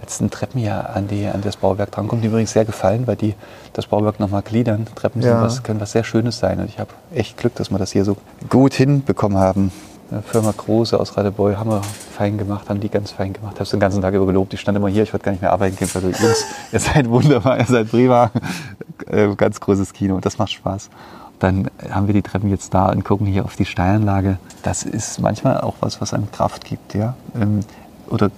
letzten Treppen ja an, die, an das Bauwerk drankommen, die mir übrigens sehr gefallen, weil die das Bauwerk nochmal gliedern. Treppen sind Ja. was, können was sehr Schönes sein. Und ich habe echt Glück, dass wir das hier so gut hinbekommen haben. Eine Firma Große aus Radebeul haben wir fein gemacht, haben die ganz fein gemacht. Ich habe den ganzen Tag über gelobt. Ich stand immer hier, ich wollte gar nicht mehr arbeiten gehen. Also Jungs, <laughs> ihr seid wunderbar, ihr seid prima. Äh, Ganz großes Kino, das macht Spaß. Dann haben wir die Treppen jetzt da und gucken hier auf die Steilanlage. Das ist manchmal auch was, was einem Kraft gibt, ja. Ähm, Oder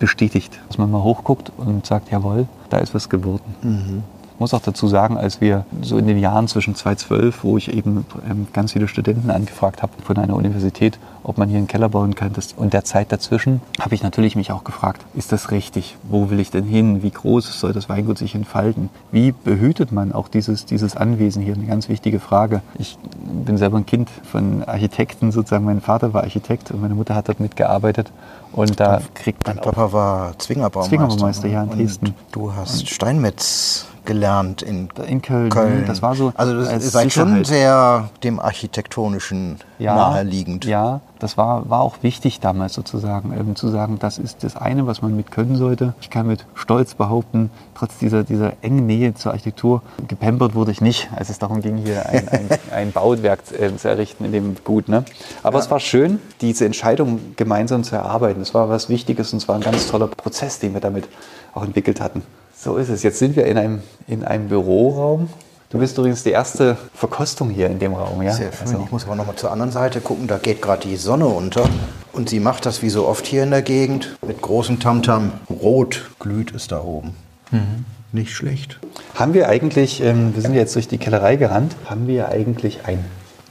bestätigt, dass man mal hochguckt und sagt, jawohl, da ist was geworden. Ich muss auch dazu sagen, als wir so in den Jahren zwischen 2012, wo ich eben ähm, ganz viele Studenten angefragt habe von einer Universität, ob man hier einen Keller bauen kann, das, und der Zeit dazwischen, habe ich natürlich mich auch gefragt, ist das richtig? Wo will ich denn hin? Wie groß soll das Weingut sich entfalten? Wie behütet man auch dieses, dieses Anwesen hier? Eine ganz wichtige Frage. Ich bin selber ein Kind von Architekten, sozusagen. Mein Vater war Architekt und meine Mutter hat dort mitgearbeitet. Und da kriegt man Mein Papa war Zwingerbaumeister. Zwingerbaumeister, ja, in Dresden. Du hast Steinmetz gelernt in in Köln. Köln. Das war so Also das als seid schon sehr dem Architektonischen naheliegend. Ja, das war, war auch wichtig damals sozusagen, ähm, zu sagen, das ist das eine, was man mit können sollte. Ich kann mit Stolz behaupten, trotz dieser, dieser engen Nähe zur Architektur, gepampert wurde ich nicht, als es darum ging, hier ein, ein, <laughs> ein Bauwerk äh, zu errichten in dem Gut. Ne? Aber es war schön, diese Entscheidung gemeinsam zu erarbeiten. Es war was Wichtiges und es war ein ganz toller Prozess, den wir damit auch entwickelt hatten. So ist es. Jetzt sind wir in einem, in einem Büroraum. Du bist übrigens die erste Verkostung hier in dem Raum, ja? Sehr schön. Also- Ich muss aber noch mal zur anderen Seite gucken. Da geht gerade die Sonne unter. Und sie macht das wie so oft hier in der Gegend mit großem Tamtam. Rot glüht es da oben. Mhm. Nicht schlecht. Haben wir eigentlich, ähm, wir sind jetzt durch die Kellerei gerannt, haben wir eigentlich ein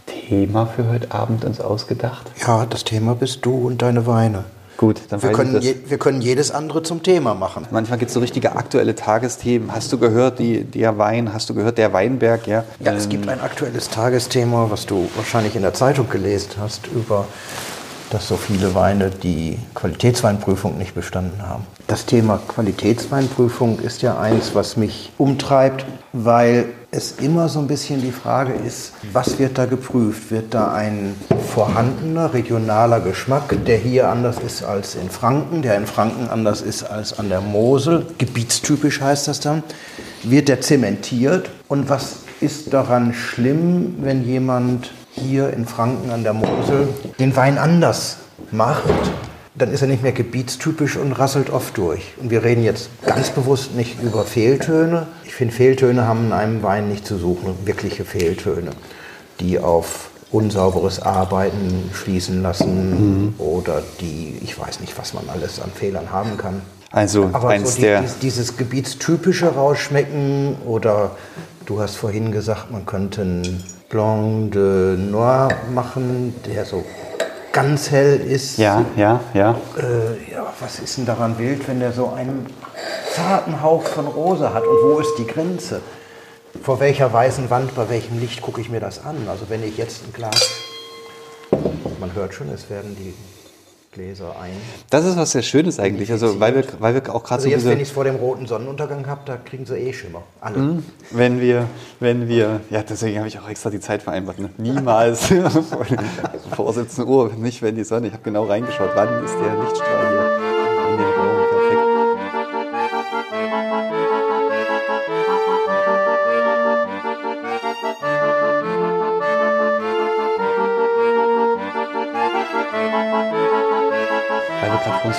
Thema für heute Abend uns ausgedacht? Ja, das Thema bist du und deine Weine. Gut, dann Wir können, je, wir können jedes andere zum Thema machen. Manchmal gibt es so richtige aktuelle Tagesthemen. Hast du gehört, die, der Wein, hast du gehört, der Weinberg, ja? Ja, es Ähm, gibt ein aktuelles Tagesthema, was du wahrscheinlich in der Zeitung gelesen hast, über dass so viele Weine die Qualitätsweinprüfung nicht bestanden haben. Das Thema Qualitätsweinprüfung ist ja eins, was mich umtreibt, weil es immer so ein bisschen die Frage ist, was wird da geprüft? Wird da ein vorhandener regionaler Geschmack, der hier anders ist als in Franken, der in Franken anders ist als an der Mosel, gebietstypisch heißt das dann, wird der zementiert? Und was ist daran schlimm, wenn jemand hier in Franken an der Mosel den Wein anders macht? Dann ist er nicht mehr gebietstypisch und rasselt oft durch. Und wir reden jetzt ganz bewusst nicht über Fehltöne. Ich finde, Fehltöne haben in einem Wein nicht zu suchen, wirkliche Fehltöne, die auf unsauberes Arbeiten schließen lassen oder die, ich weiß nicht, was man alles an Fehlern haben kann. Also Aber eins so die, der. dies- dieses Gebietstypische rausschmecken oder du hast vorhin gesagt, man könnte einen Blanc de Noir machen, der so ganz hell ist. Ja, ja, ja. Äh, ja, was ist denn daran wild, wenn der so einen zarten Hauch von Rose hat? Und wo ist die Grenze? Vor welcher weißen Wand, bei welchem Licht gucke ich mir das an? Also wenn ich jetzt ein Glas man hört schon, es werden die Gläser ein. Das ist was sehr Schönes eigentlich, also weil wir, weil wir auch gerade Also so jetzt, wenn ich es vor dem roten Sonnenuntergang habe, da kriegen sie eh Schimmer. Alle. Mhm. wenn wir, wenn wir, ja deswegen habe ich auch extra die Zeit vereinbart, ne? niemals <laughs> vor 17 Uhr, nicht wenn die Sonne, ich habe genau reingeschaut, wann ist der Lichtstrahl hier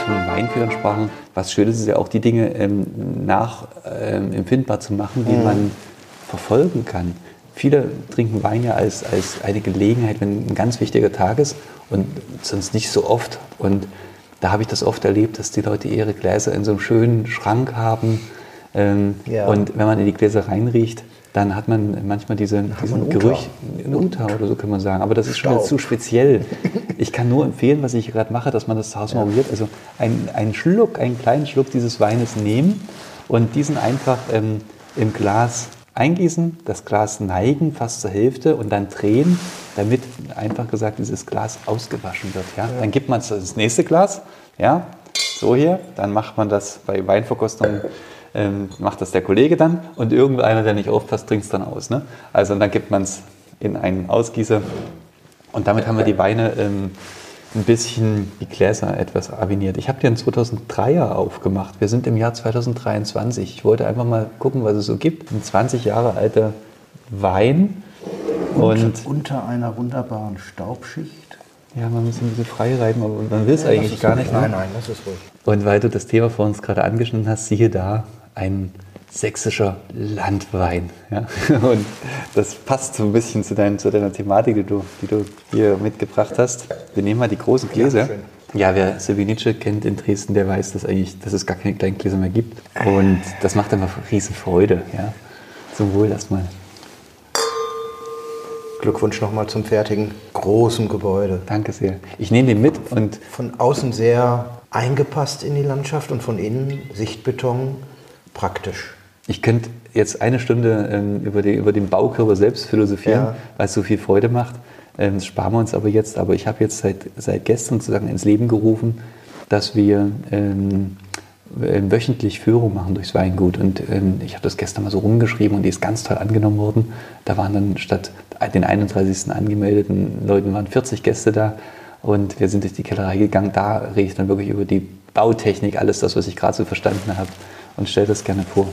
Vorhin von Weinfehlern sprachen, was schön ist, ist ja auch die Dinge ähm, nachempfindbar zu machen, die man verfolgen kann. Viele trinken Wein ja als, als eine Gelegenheit, wenn ein ganz wichtiger Tag ist und sonst nicht so oft. Und da habe ich das oft erlebt, dass die Leute ihre Gläser in so einem schönen Schrank haben. Ähm, Ja. Und wenn man in die Gläser reinriecht, dann hat man manchmal diese, diesen. Gerüch, ein Unter oder so kann man sagen. Aber das ist schon zu speziell. Ich kann nur empfehlen, was ich gerade mache, dass man das zu Hause mal probiert. Also einen, einen Schluck, einen kleinen Schluck dieses Weines nehmen und diesen einfach ähm, im Glas eingießen, das Glas neigen, fast zur Hälfte und dann drehen, damit einfach gesagt dieses Glas ausgewaschen wird. Ja? Dann gibt man es ins nächste Glas, ja, so hier, dann macht man das bei Weinverkostungen, ähm, macht das der Kollege dann und irgendeiner, der nicht aufpasst, trinkt es dann aus. Ne? Also und dann gibt man es in einen Ausgießer und damit haben wir die Weine ähm, ein bisschen, die Gläser etwas aviniert. Ich habe die in 2003er aufgemacht. Wir sind im Jahr 2023. Ich wollte einfach mal gucken, was es so gibt. Ein 20 Jahre alter Wein. Und unter einer wunderbaren Staubschicht. ja, man muss ein bisschen frei reiben, aber man will es eigentlich gar nicht. Nein, Ne? nein, das ist ruhig. Und weil du das Thema vor uns gerade angeschnitten hast, siehe da, ein sächsischer Landwein. Ja? <laughs> Und das passt so ein bisschen zu, dein, zu deiner Thematik, die du, die du hier mitgebracht hast. Wir nehmen mal die großen Gläser. Ja, wer Sevinice kennt in Dresden, der weiß, dass, eigentlich, dass es gar keine kleinen Gläser mehr gibt. Und das macht einfach riesen Freude. Ja? Zum Wohl erstmal. Glückwunsch nochmal zum fertigen großen Gebäude. Danke sehr. Ich nehme den mit und Von außen sehr eingepasst in die Landschaft und von innen Sichtbeton praktisch. Ich könnte jetzt eine Stunde ähm, über, die, über den Baukörper selbst philosophieren, Ja. weil es so viel Freude macht. Ähm, das sparen wir uns aber jetzt. Aber ich habe jetzt seit, seit gestern sozusagen ins Leben gerufen, dass wir ähm, äh, wöchentlich Führung machen durchs Weingut. Und ähm, ich habe das gestern mal so rumgeschrieben und die ist ganz toll angenommen worden. Da waren dann statt den 31. angemeldeten Leuten waren 40 Gäste da. Und wir sind durch die Kellerei gegangen. Da rede ich dann wirklich über die Bautechnik, alles das, was ich gerade so verstanden habe und stelle das gerne vor.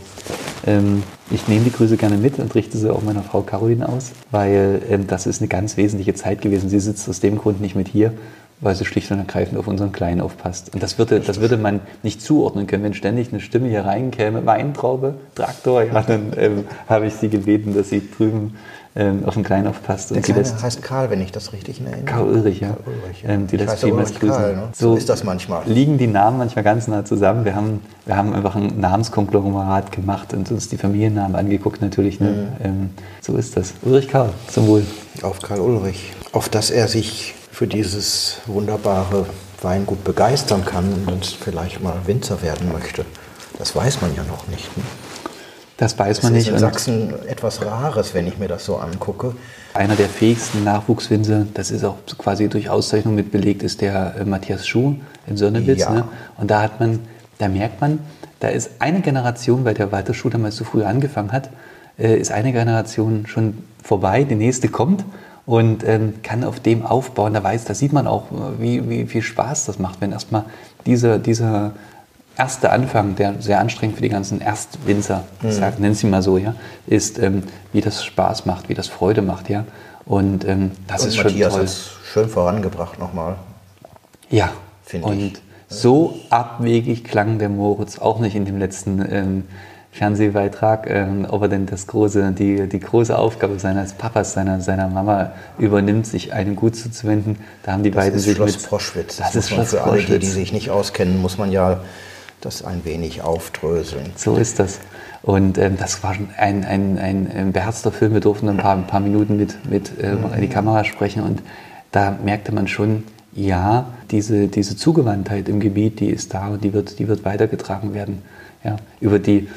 Ähm, ich nehme die Grüße gerne mit und richte sie auch meiner Frau Caroline aus, weil ähm, das ist eine ganz wesentliche Zeit gewesen. Sie sitzt aus dem Grund nicht mit hier, weil sie schlicht und ergreifend auf unseren Kleinen aufpasst. Und das würde, das würde man nicht zuordnen können, wenn ständig eine Stimme hier reinkäme, Weintraube, Traktor, ja, dann ähm, habe ich sie gebeten, dass sie drüben ähm, auf den Kleinen aufpasst. Der Kleine lässt heißt Karl, wenn ich das richtig erinnere. Karl Ulrich, ja. Karl Ulrich, ja. Ähm, die Ich Ulrich grüßen. Karl, ne? So ist das manchmal. Liegen die Namen manchmal ganz nah zusammen. Wir haben, wir haben einfach ein Namenskonglomerat gemacht und uns die Familiennamen angeguckt natürlich. Ne? Mhm. Ähm, so ist das. Ulrich Karl, zum Wohl. Auf Karl Ulrich. Auf dass er sich für dieses wunderbare Weingut begeistern kann und vielleicht mal Winzer werden möchte. Das weiß man ja noch nicht. Ne? Das weiß Das man ist nicht. in Und Sachsen etwas Rares, wenn ich mir das so angucke. einer der fähigsten Nachwuchswinzer, das ist auch quasi durch Auszeichnung mit belegt, ist der äh, Matthias Schuh in Sonnewitz. Ja. Ne? Und da hat man, da merkt man, da ist eine Generation, weil der Walter Schuh damals so früh angefangen hat, äh, ist eine Generation schon vorbei, die nächste kommt und ähm, kann auf dem aufbauen. Da weiß, da sieht man auch, äh, wie, wie viel Spaß das macht, wenn erstmal dieser, dieser erste Anfang, der sehr anstrengend für die ganzen Erstwinzer, sag, nennen Sie mal so, ja, ist, ähm, wie das Spaß macht, wie das Freude macht, ja. Und ähm, das und ist schon Matthias toll. hat es schön vorangebracht nochmal. Ja, Finde und ich. so abwegig klang der Moritz auch nicht in dem letzten ähm, Fernsehbeitrag, ähm, ob er denn das große, die, die große Aufgabe seines Papas, seiner, seiner Mama übernimmt, sich einem gut zuzuwenden. Da haben die Das beiden ist sich Schloss mit Froschwitz. Das, muss ist Schloss für alle, die, die Froschwitz. sich nicht auskennen, muss man ja das ein wenig aufdröseln. So ist das. Und ähm, das war schon ein, ein, ein, beherzter Film. Wir durften ein paar, ein paar Minuten mit, mit äh, in die Kamera sprechen und da merkte man schon, ja, diese, diese Zugewandtheit im Gebiet, die ist da und die wird, die wird weitergetragen werden. Ja, über die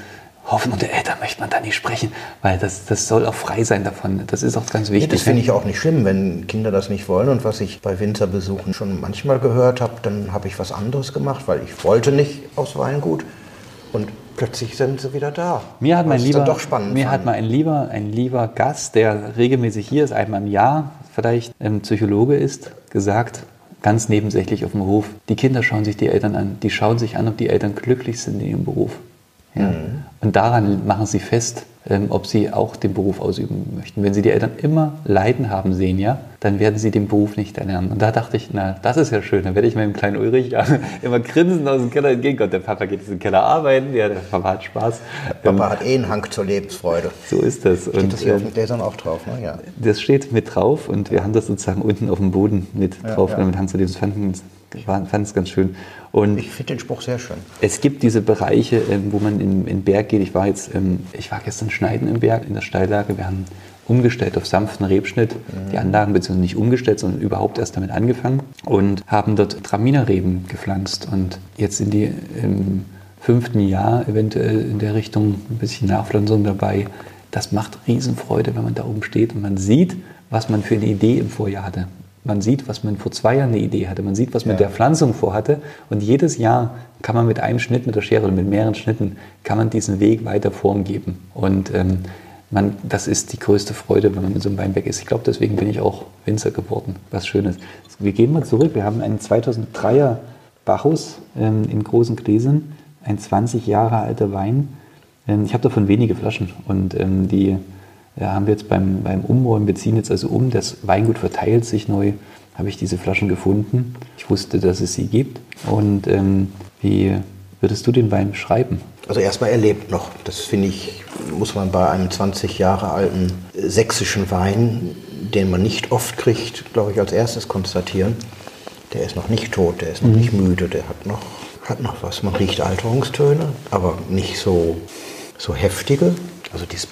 hoffen, unter Eltern möchte man da nicht sprechen, weil das, das soll auch frei sein davon. Das ist auch ganz wichtig. Ja, das finde ich auch nicht schlimm, wenn Kinder das nicht wollen. Und was ich bei Winzerbesuchen schon manchmal gehört habe, dann habe ich was anderes gemacht, weil ich wollte nicht aus Weingut. Und plötzlich sind sie wieder da. Mir hat, mein lieber, doch spannend mir hat mal ein lieber, ein lieber Gast, der regelmäßig hier ist, einmal im Jahr, vielleicht ein Psychologe ist, gesagt, ganz nebensächlich auf dem Hof, die Kinder schauen sich die Eltern an. Die schauen sich an, ob die Eltern glücklich sind in ihrem Beruf. Ja. Mhm. Und daran machen sie fest, ähm, ob sie auch den Beruf ausüben möchten. Wenn sie die Eltern immer Leiden haben sehen, ja, dann werden sie den Beruf nicht erlernen. Und da dachte ich, na, das ist ja schön. Dann werde ich meinem kleinen Ulrich ja, <laughs> immer grinsen aus dem Keller entgegenkommen. Der Papa geht in den Keller arbeiten, ja, der Papa hat Spaß. Papa ähm, hat eh einen Hang zur Lebensfreude. So ist das. Steht und, das hier äh, auf den Gläsern auch drauf, ne? Ja. Das steht mit drauf und wir haben das sozusagen unten auf dem Boden mit ja, drauf. Ja. Damit haben sie das fanden, fand es ganz schön. Und ich finde den Spruch sehr schön. Es gibt diese Bereiche, ähm, wo man in den Berg geht. Ich war jetzt, ähm, ich war gestern schneiden im Berg in der Steillage. Wir haben umgestellt auf sanften Rebschnitt, mhm. die Anlagen, beziehungsweise nicht umgestellt, sondern überhaupt erst damit angefangen und haben dort Traminerreben gepflanzt. Und jetzt sind die im fünften Jahr eventuell in der Richtung ein bisschen Nachpflanzung dabei. Das macht Riesenfreude, wenn man da oben steht und man sieht, was man für eine Idee im Vorjahr hatte. Man sieht, was man vor zwei Jahren eine Idee hatte. Man sieht, was man ja. mit der Pflanzung vorhatte. Und jedes Jahr kann man mit einem Schnitt mit der Schere oder mit mehreren Schnitten, kann man diesen Weg weiter Form geben. Und ähm, man, das ist die größte Freude, wenn man in so einem Weinberg ist. Ich glaube, deswegen bin ich auch Winzer geworden. Was Schönes. Wir gehen mal zurück. Wir haben einen 2003er Bacchus ähm, in großen Gläsern, ein 20 Jahre alter Wein. Ähm, ich habe davon wenige Flaschen und ähm, die ja, haben wir jetzt beim, beim Umräumen, wir ziehen jetzt also um, das Weingut verteilt sich neu, habe ich diese Flaschen gefunden. Ich wusste, dass es sie gibt. Und ähm, wie würdest du den Wein beschreiben? Also erstmal er lebt noch. Das finde ich, muss man bei einem 20 Jahre alten sächsischen Wein, den man nicht oft kriegt, glaube ich, als erstes konstatieren. Der ist noch nicht tot, der ist noch mhm. nicht müde, der hat noch, hat noch was. Man riecht Alterungstöne, aber nicht so, so heftige. Also dieses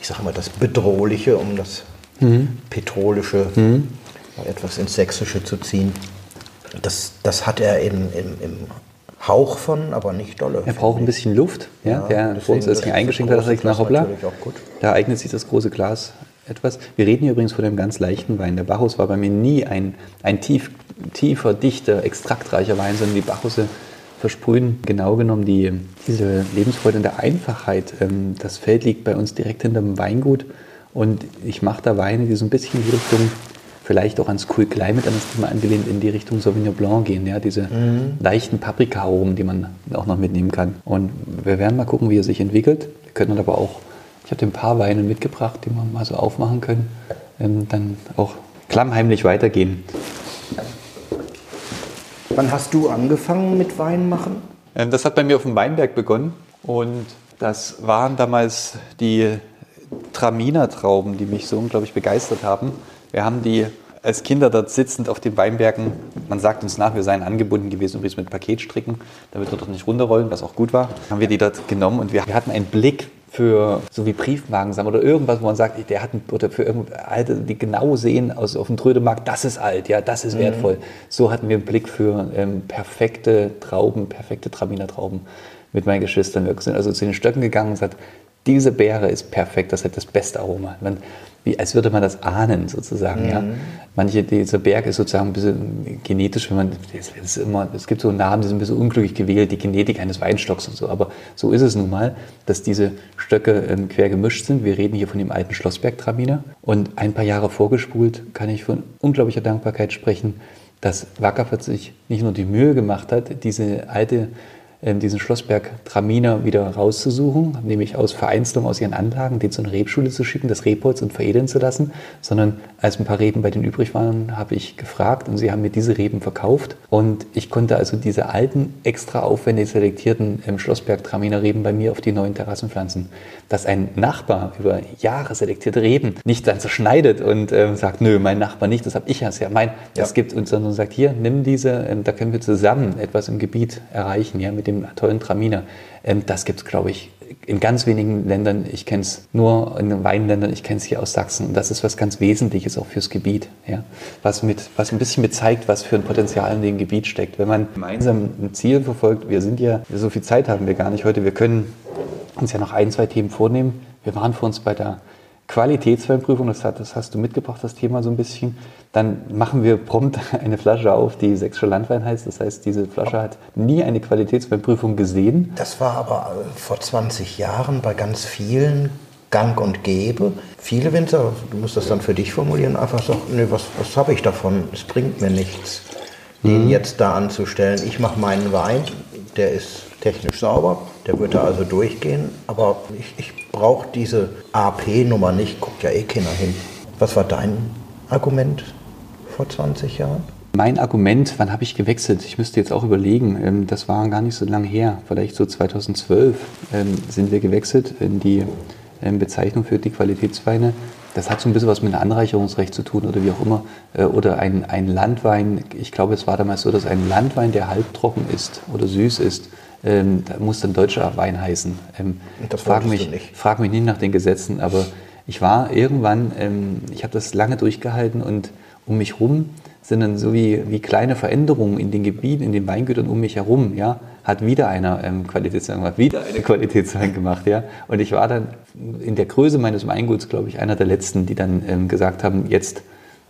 ich sage mal, das Bedrohliche, um das mhm. Petrolische mhm. etwas ins Sächsische zu ziehen. Das, das hat er im, im, im Hauch von, aber nicht dolle. Er braucht ein bisschen Luft. Ja, ja der vor uns ist eingeschenkt hat, das nach Hoppla. Da eignet sich das große Glas etwas. Wir reden hier übrigens von einem ganz leichten Wein. Der Bacchus war bei mir nie ein, ein tief, tiefer, dichter, extraktreicher Wein, sondern die Bacchusse versprühen genau genommen die, diese Lebensfreude und der Einfachheit. Ähm, das Feld liegt bei uns direkt hinter dem Weingut und ich mache da Weine, die so ein bisschen in die Richtung, vielleicht auch ans Cool Climate, an das Thema angelehnt, in die Richtung Sauvignon Blanc gehen. Ja, diese mhm. leichten Paprika-Aromen, die man auch noch mitnehmen kann. Und wir werden mal gucken, wie er sich entwickelt. Wir können aber auch, ich habe ein paar Weine mitgebracht, die wir mal so aufmachen können, ähm, dann auch klammheimlich weitergehen. Wann hast du angefangen mit Wein machen? Ähm, das hat bei mir auf dem Weinberg begonnen und das waren damals die Traminer-Trauben, die mich so unglaublich begeistert haben. Wir haben die als Kinder dort sitzend auf den Weinbergen, man sagt uns nach, wir seien angebunden gewesen, übrigens mit Paketstricken, damit wir dort nicht runterrollen, was auch gut war, haben wir die dort genommen und wir hatten einen Blick für so wie Briefmarken oder irgendwas, wo man sagt, der hat ein, oder für alte, die genau sehen aus auf dem Trödemarkt, das ist alt, ja, das ist mhm. wertvoll. So hatten wir einen Blick für ähm, perfekte Trauben, perfekte Traminer Trauben mit meinen Geschwistern. Wir sind also zu den Stöcken gegangen und gesagt, diese Beere ist perfekt, das hat das beste Aroma. Man, wie, als würde man das ahnen sozusagen. Mhm. Ja. Manche, dieser Berg ist sozusagen ein bisschen genetisch, wenn man, das immer, es gibt so Namen, die sind ein bisschen unglücklich gewählt, die Genetik eines Weinstocks und so, aber so ist es nun mal, dass diese Stöcke ähm, quer gemischt sind. Wir reden hier von dem alten Schlossberg-Traminer und ein paar Jahre vorgespult kann ich von unglaublicher Dankbarkeit sprechen, dass Wackerfurt sich nicht nur die Mühe gemacht hat, diese alte diesen Schlossberg Traminer wieder rauszusuchen, nämlich aus Vereinzelung aus ihren Anlagen, den zu einer Rebschule zu schicken, das Rebholz und veredeln zu lassen, sondern als ein paar Reben bei denen übrig waren, habe ich gefragt und sie haben mir diese Reben verkauft und ich konnte also diese alten, extra aufwendig selektierten ähm, Schlossberg Traminer Reben bei mir auf die neuen Terrassen pflanzen. Dass ein Nachbar über Jahre selektierte Reben nicht dann zerschneidet und ähm, sagt, nö, mein Nachbar nicht, das habe ich ja, ja mein, das ja. gibt uns, sondern sagt, hier, nimm diese, ähm, da können wir zusammen etwas im Gebiet erreichen, ja, mit dem tollen Traminer. Ähm, das gibt es, glaube ich, in ganz wenigen Ländern. Ich kenne es nur in den Weinländern, ich kenne es hier aus Sachsen. Und das ist was ganz Wesentliches auch fürs Gebiet. Ja? Was, mit, was ein bisschen mit zeigt, was für ein Potenzial in dem Gebiet steckt. Wenn man gemeinsam ein Ziel verfolgt, wir sind ja, so viel Zeit haben wir gar nicht heute, wir können uns ja noch ein, zwei Themen vornehmen. Wir waren vor uns bei der Qualitätsweinprüfung, das, hat, das hast du mitgebracht, das Thema so ein bisschen. Dann machen wir prompt <laughs> eine Flasche auf, die Sächsische Landwein heißt. Das heißt, diese Flasche hat nie eine Qualitätsweinprüfung gesehen. Das war aber äh, vor 20 Jahren bei ganz vielen gang und gäbe. Viele Winzer, du musst das dann für dich formulieren, einfach sagen, nee, was, was habe ich davon? Es bringt mir nichts, den mhm. jetzt da anzustellen. Ich mache meinen Wein, der ist technisch sauber, der wird da also durchgehen, aber ich, ich brauche diese AP-Nummer nicht, guckt ja eh keiner hin. Was war dein Argument vor 20 Jahren? Mein Argument, wann habe ich gewechselt? Ich müsste jetzt auch überlegen, ähm, das war gar nicht so lange her, vielleicht so 2012 ähm, sind wir gewechselt in die ähm, Bezeichnung für die Qualitätsweine. Das hat so ein bisschen was mit einem Anreicherungsrecht zu tun oder wie auch immer. Äh, oder ein, ein Landwein, ich glaube, es war damals so, dass ein Landwein, der halbtrocken ist oder süß ist, ähm, da muss dann deutscher Wein heißen. Ähm, das frag mich, nicht. Frag mich nicht nach den Gesetzen, aber ich war irgendwann, ähm, ich habe das lange durchgehalten und um mich herum sind dann so wie, wie kleine Veränderungen in den Gebieten, in den Weingütern um mich herum, ja, hat wieder einer ähm, Qualitätswein gemacht, wieder eine <laughs> Qualitätswein gemacht, ja. Und ich war dann in der Größe meines Weinguts, glaube ich, einer der letzten, die dann ähm, gesagt haben, jetzt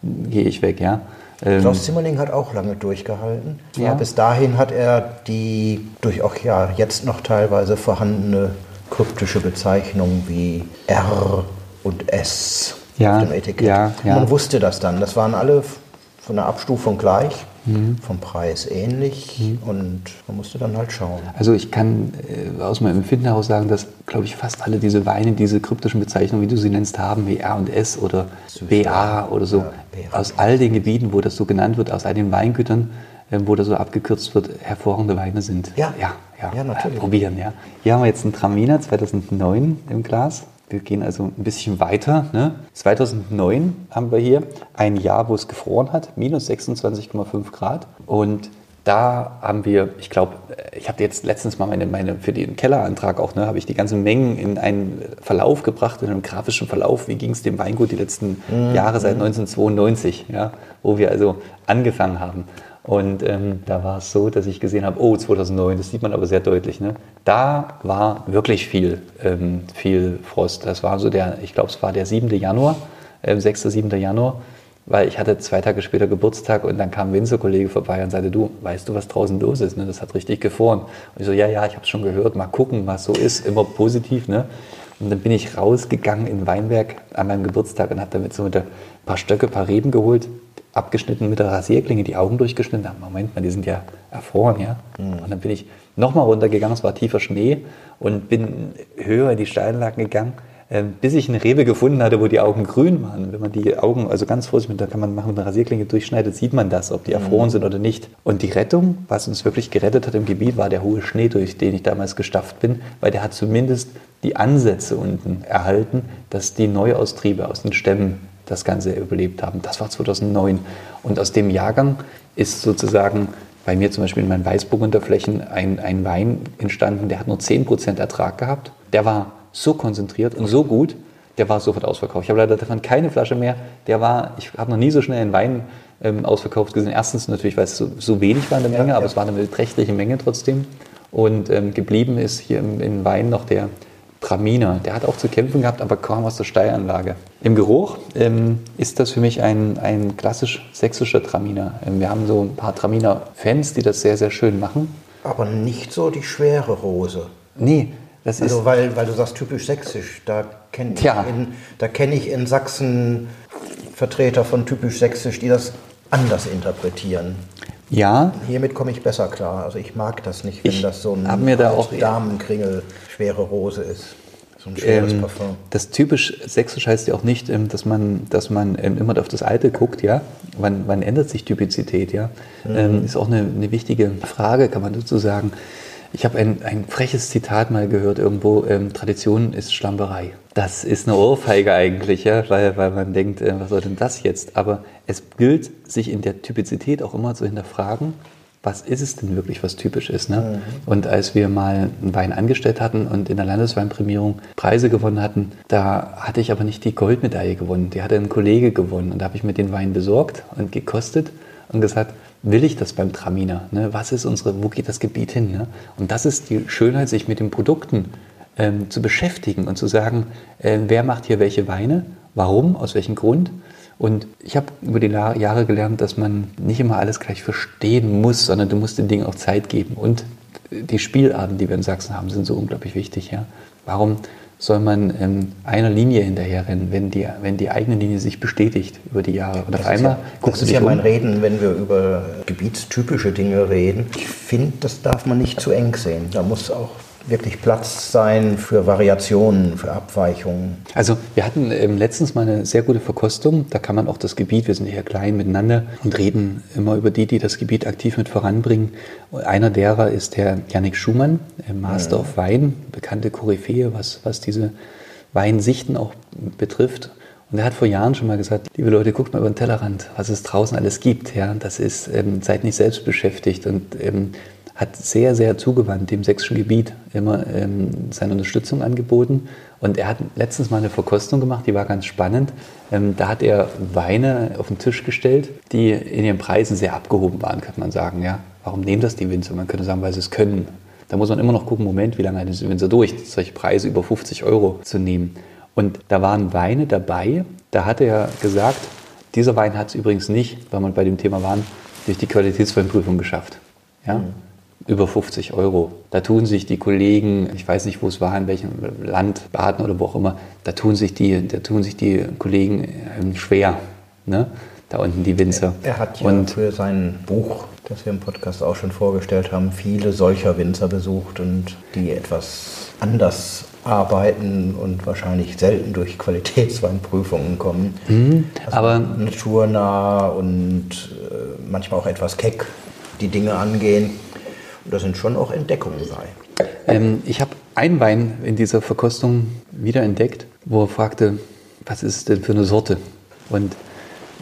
gehe ich weg, ja. Ähm, Klaus Zimmerling hat auch lange durchgehalten. Ja. Bis dahin hat er die durch auch ja jetzt noch teilweise vorhandene kryptische Bezeichnung wie R und S ja, auf dem Etikett. Ja, ja. Man wusste das dann. Das waren alle von der Abstufung gleich, mhm. vom Preis ähnlich mhm. und man musste dann halt schauen. Also ich kann äh, aus meinem Empfinden heraus sagen, dass, glaube ich, fast alle diese Weine diese kryptischen Bezeichnungen, wie du sie nennst, haben, wie R und S oder BA oder so, ja, aus all den Gebieten, wo das so genannt wird, aus all den Weingütern, äh, wo das so abgekürzt wird, hervorragende Weine sind. Ja, ja, ja, ja natürlich. Äh, probieren, ja. Hier haben wir jetzt einen Traminer 2009 im Glas. Wir gehen also ein bisschen weiter. Ne? 2009 haben wir hier ein Jahr, wo es gefroren hat, minus 26,5 Grad. Und da haben wir, ich glaube, ich habe jetzt letztens mal meine, meine für den Kellerantrag auch, ne, habe ich die ganzen Mengen in einen Verlauf gebracht, in einen grafischen Verlauf. Wie ging es dem Weingut die letzten mhm. Jahre seit 1992, ja, wo wir also angefangen haben. Und ähm, da war es so, dass ich gesehen habe, oh, 2009, das sieht man aber sehr deutlich. Ne? Da war wirklich viel, ähm, viel Frost. Das war so der, ich glaube, es war der 7. Januar, äh, 6. 7. Januar, weil ich hatte zwei Tage später Geburtstag und dann kam ein Winzerkollege vorbei und sagte, du, weißt du, was draußen los ist? Ne? Das hat richtig gefroren. Und ich so, ja, ja, ich habe es schon gehört, mal gucken, was so ist, immer positiv. Ne? Und dann bin ich rausgegangen in Weinberg an meinem Geburtstag und habe damit so ein paar Stöcke, ein paar Reben geholt abgeschnitten mit der Rasierklinge, die Augen durchgeschnitten. Moment mal, die sind ja erfroren, ja. Mhm. Und dann bin ich nochmal runtergegangen, es war tiefer Schnee und bin höher in die Steinlagen gegangen, äh, bis ich eine Rebe gefunden hatte, wo die Augen grün waren. Wenn man die Augen, also ganz vorsichtig, da kann man machen, mit einer Rasierklinge durchschneidet, sieht man das, ob die mhm. erfroren sind oder nicht. Und die Rettung, was uns wirklich gerettet hat im Gebiet, war der hohe Schnee, durch den ich damals gestafft bin, weil der hat zumindest die Ansätze unten erhalten, dass die Neuaustriebe aus den Stämmen das Ganze überlebt haben. Das war 2009. Und aus dem Jahrgang ist sozusagen bei mir zum Beispiel in meinen Weißburgunderflächen ein, ein Wein entstanden, der hat nur 10% Ertrag gehabt. Der war so konzentriert und so gut, der war sofort ausverkauft. Ich habe leider davon keine Flasche mehr. Der war, ich habe noch nie so schnell einen Wein ähm, ausverkauft gesehen. Erstens natürlich, weil es so, so wenig war in der Menge, ja, aber ja. es war eine beträchtliche Menge trotzdem. Und ähm, geblieben ist hier im, im Wein noch der Traminer. Der hat auch zu kämpfen gehabt, aber kaum aus der Steilanlage. Im Geruch ähm, ist das für mich ein, ein klassisch sächsischer Traminer. Ähm, wir haben so ein paar Traminer-Fans, die das sehr, sehr schön machen. Aber nicht so die schwere Rose. Nee, das also, ist. Weil, weil du sagst typisch sächsisch. Da kenne ich, kenn ich in Sachsen Vertreter von typisch sächsisch, die das anders interpretieren. Ja. Hiermit komme ich besser klar. Also ich mag das nicht, wenn ich das so ein mir da auch Damenkringel schwere Rose ist. So ein schweres ähm, Parfum. Das typisch sächsisch heißt ja auch nicht, ähm, dass man, dass man ähm, immer auf das Alte guckt, ja. Wann, wann ändert sich Typizität, ja? Mhm. Ähm, ist auch eine, eine wichtige Frage, kann man dazu sagen. Ich habe ein, ein freches Zitat mal gehört irgendwo, ähm, Tradition ist Schlamperei. Das ist eine Ohrfeige eigentlich, ja, weil, weil man denkt, äh, was soll denn das jetzt? Aber es gilt, sich in der Typizität auch immer zu hinterfragen, was ist es denn wirklich, was typisch ist. Ne? Mhm. Und als wir mal einen Wein angestellt hatten und in der Landesweinprämierung Preise gewonnen hatten, da hatte ich aber nicht die Goldmedaille gewonnen, die hatte ein Kollege gewonnen. Und da habe ich mir den Wein besorgt und gekostet und gesagt, will ich das beim Traminer? Ne? Was ist unsere, wo geht das Gebiet hin? Ne? Und das ist die Schönheit, sich mit den Produkten ähm, zu beschäftigen und zu sagen, äh, wer macht hier welche Weine, warum, aus welchem Grund. Und ich habe über die Jahre gelernt, dass man nicht immer alles gleich verstehen muss, sondern du musst den Dingen auch Zeit geben. Und die Spielarten, die wir in Sachsen haben, sind so unglaublich wichtig. Ja? Warum soll man ähm, einer Linie hinterherrennen, wenn die, wenn die eigene Linie sich bestätigt über die Jahre. Und auf einmal ja, guckst du dich Das ist ja um. mein Reden, wenn wir über gebietstypische Dinge reden. Ich finde, das darf man nicht zu eng sehen. Da muss auch wirklich Platz sein für Variationen, für Abweichungen. Also wir hatten ähm, letztens mal eine sehr gute Verkostung. Da kann man auch das Gebiet, wir sind hier klein miteinander und reden immer über die, die das Gebiet aktiv mit voranbringen. Einer derer ist der Yannick Schumann, Master ja. of Wein, bekannte Koryphäe, was, was diese Weinsichten auch betrifft. Und er hat vor Jahren schon mal gesagt, liebe Leute, guckt mal über den Tellerrand, was es draußen alles gibt. Ja, das ist, ähm, seid nicht selbst beschäftigt und ähm, hat sehr, sehr zugewandt dem sächsischen Gebiet immer ähm, seine Unterstützung angeboten. Und er hat letztens mal eine Verkostung gemacht, die war ganz spannend. Ähm, da hat er Weine auf den Tisch gestellt, die in ihren Preisen sehr abgehoben waren, könnte man sagen. Ja? Warum nehmen das die Winzer? Man könnte sagen, weil sie es können. Da muss man immer noch gucken, Moment, wie lange halten die Winzer durch, solche Preise über 50 Euro zu nehmen. Und da waren Weine dabei, da hat er gesagt, dieser Wein hat es übrigens nicht, weil man bei dem Thema waren, durch die Qualitätsweinprüfung geschafft. Ja? Mhm über 50 Euro. Da tun sich die Kollegen, ich weiß nicht, wo es war, in welchem Land, Baden oder wo auch immer, da tun sich die, da tun sich die Kollegen ähm, schwer. Ne? Da unten die Winzer. Er, er hat ja und für sein Buch, das wir im Podcast auch schon vorgestellt haben, viele solcher Winzer besucht und die etwas anders arbeiten und wahrscheinlich selten durch Qualitätsweinprüfungen kommen. Mhm, also aber naturnah und äh, manchmal auch etwas keck die Dinge angehen. Und da sind schon auch Entdeckungen bei. Ähm, ich habe einen Wein in dieser Verkostung wieder entdeckt, wo er fragte, was ist denn für eine Sorte? Und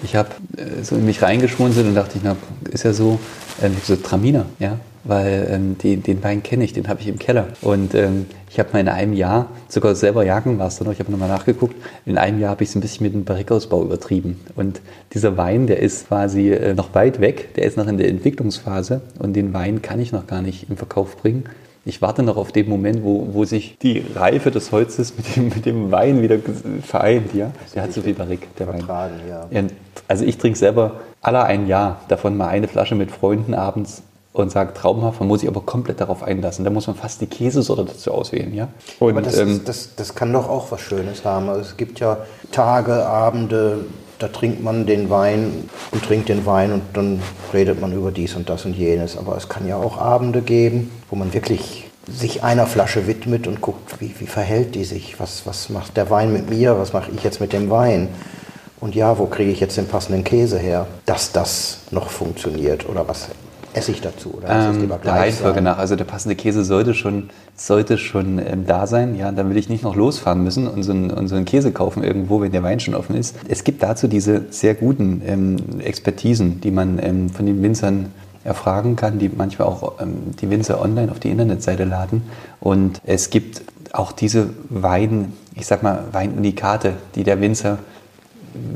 ich habe äh, so in mich reingeschmunzelt und dachte, ich, na, ist ja so, ähm, ich so Traminer, ja, weil ähm, die, den Wein kenne ich, den habe ich im Keller. Und ähm, ich habe mal in einem Jahr, sogar selber jagen war es dann noch, ich habe nochmal nachgeguckt, in einem Jahr habe ich es ein bisschen mit dem Barrikausbau übertrieben. Und dieser Wein, der ist quasi äh, noch weit weg, der ist noch in der Entwicklungsphase und den Wein kann ich noch gar nicht im Verkauf bringen. Ich warte noch auf den Moment, wo, wo sich die Reife des Holzes mit dem, mit dem Wein wieder vereint. Ja? Der hat so viel Barrik, der Wein. Ja. Also ich trinke selber alle ein Jahr, davon mal eine Flasche mit Freunden abends und sagt traumhaft, man muss sich aber komplett darauf einlassen. Da muss man fast die Käsesorte dazu auswählen. Ja? Und, aber das, ähm, das, das kann doch auch was Schönes haben. Also es gibt ja Tage, Abende, da trinkt man den Wein und trinkt den Wein und dann redet man über dies und das und jenes. Aber es kann ja auch Abende geben, wo man wirklich sich einer Flasche widmet und guckt, wie, wie verhält die sich, was, was macht der Wein mit mir, was mache ich jetzt mit dem Wein. Und ja, wo kriege ich jetzt den passenden Käse her, dass das noch funktioniert oder was Essig dazu? Oder ähm, der Reihenfolge nach. Also der passende Käse sollte schon, sollte schon ähm, da sein. Ja, dann will ich nicht noch losfahren müssen und so, einen, und so einen Käse kaufen irgendwo, wenn der Wein schon offen ist. Es gibt dazu diese sehr guten ähm, Expertisen, die man ähm, von den Winzern erfragen kann, die manchmal auch ähm, die Winzer online auf die Internetseite laden. Und es gibt auch diese Wein, ich sag mal Weinunikate, die der Winzer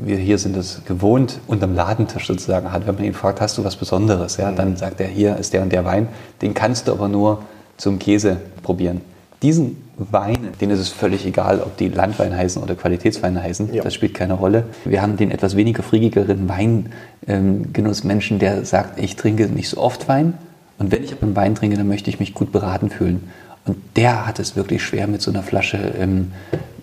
wir hier sind es gewohnt, unterm Ladentisch sozusagen hat. Wenn man ihn fragt, hast du was Besonderes? Ja, dann sagt er, hier ist der und der Wein. Den kannst du aber nur zum Käse probieren. Diesen Wein, denen ist es völlig egal, ob die Landwein heißen oder Qualitätsweine heißen. Ja. Das spielt keine Rolle. Wir haben den etwas weniger friegigeren Weingenussmenschen, der sagt, ich trinke nicht so oft Wein. Und wenn ich einen Wein trinke, dann möchte ich mich gut beraten fühlen. Und der hat es wirklich schwer mit so einer Flasche ähm,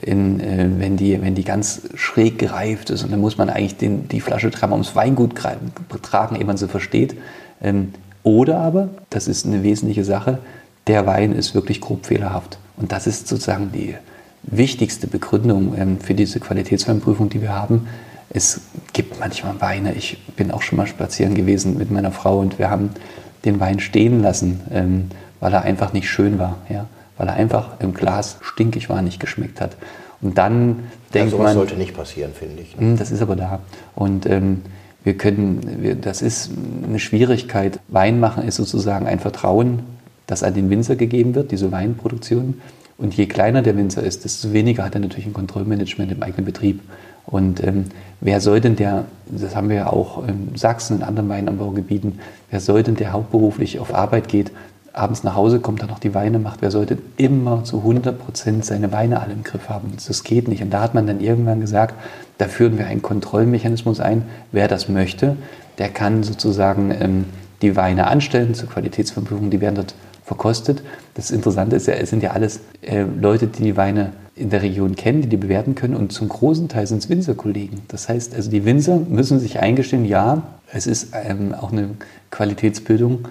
in, äh, wenn, die, wenn die ganz schräg gereift ist und dann muss man eigentlich den, die Flasche dreimal ums Weingut tragen, ehe man sie versteht. Ähm, oder aber, das ist eine wesentliche Sache, der Wein ist wirklich grob fehlerhaft. Und das ist sozusagen die wichtigste Begründung ähm, für diese Qualitätsweinprüfung, die wir haben. Es gibt manchmal Weine, ich bin auch schon mal spazieren gewesen mit meiner Frau und wir haben den Wein stehen lassen, ähm, weil er einfach nicht schön war. Ja? weil er einfach im Glas stinkig war, nicht geschmeckt hat. Und dann denkt ja, man... sollte nicht passieren, finde ich. Ne? Hm, das ist aber da. Und ähm, wir können, wir, das ist eine Schwierigkeit. Wein machen ist sozusagen ein Vertrauen, das an den Winzer gegeben wird, diese Weinproduktion. Und je kleiner der Winzer ist, desto weniger hat er natürlich ein Kontrollmanagement im eigenen Betrieb. Und ähm, wer soll denn der, das haben wir ja auch in Sachsen, in anderen Weinanbaugebieten, wer soll denn der hauptberuflich auf Arbeit geht, abends nach Hause kommt, dann noch die Weine macht, wer sollte immer zu 100 Prozent seine Weine alle im Griff haben? Das geht nicht. Und da hat man dann irgendwann gesagt, da führen wir einen Kontrollmechanismus ein. Wer das möchte, der kann sozusagen ähm, die Weine anstellen zur Qualitätsverprüfung. Die werden dort verkostet. Das Interessante ist ja, es sind ja alles äh, Leute, die die Weine in der Region kennen, die die bewerten können. Und zum großen Teil sind es Winzerkollegen. Das heißt, also die Winzer müssen sich eingestehen, ja, es ist ähm, auch eine Qualitätsbildung.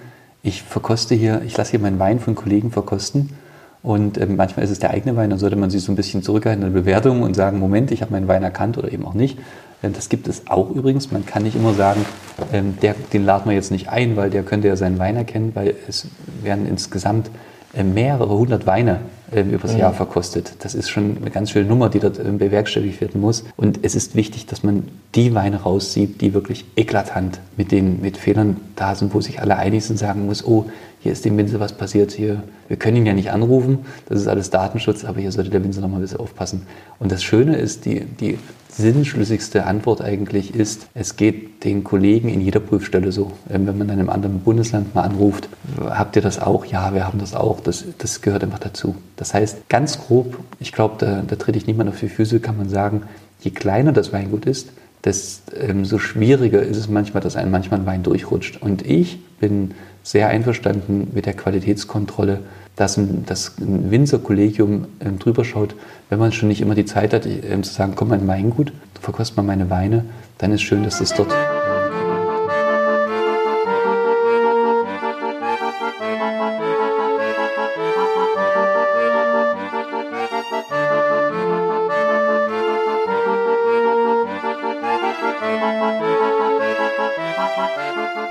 Ich verkoste hier, ich lasse hier meinen Wein von Kollegen verkosten. Und ähm, manchmal ist es der eigene Wein, dann sollte man sich so ein bisschen zurückhalten in der Bewertung und sagen, Moment, ich habe meinen Wein erkannt oder eben auch nicht. Ähm, das gibt es auch übrigens. Man kann nicht immer sagen, ähm, der, den laden wir jetzt nicht ein, weil der könnte ja seinen Wein erkennen, weil es werden insgesamt mehrere hundert Weine äh, übers Jahr verkostet. Das ist schon eine ganz schöne Nummer, die dort äh, bewerkstelligt werden muss. Und es ist wichtig, dass man die Weine rauszieht, die wirklich eklatant mit den mit Fehlern da sind, wo sich alle einig sind, sagen muss, oh, hier ist dem Winzer was passiert, hier, wir können ihn ja nicht anrufen, das ist alles Datenschutz, aber hier sollte der Winzer noch mal ein bisschen aufpassen. Und das Schöne ist, die, die sinnschlüssigste Antwort eigentlich ist, es geht den Kollegen in jeder Prüfstelle so. Ähm, wenn man in einem anderen Bundesland mal anruft, habt ihr das auch? Ja, wir haben das auch. Das, das gehört einfach dazu. Das heißt, ganz grob, ich glaube, da, da trete ich niemand auf die Füße, kann man sagen, je kleiner das Weingut ist, desto ähm, schwieriger ist es manchmal, dass einem manchmal ein Wein durchrutscht. Und ich bin sehr einverstanden mit der Qualitätskontrolle, dass ein, dass ein Winzerkollegium ähm, drüber schaut, wenn man schon nicht immer die Zeit hat, ähm, zu sagen, komm, mein Weingut, du verkostest mal meine Weine, dann ist schön, dass das dort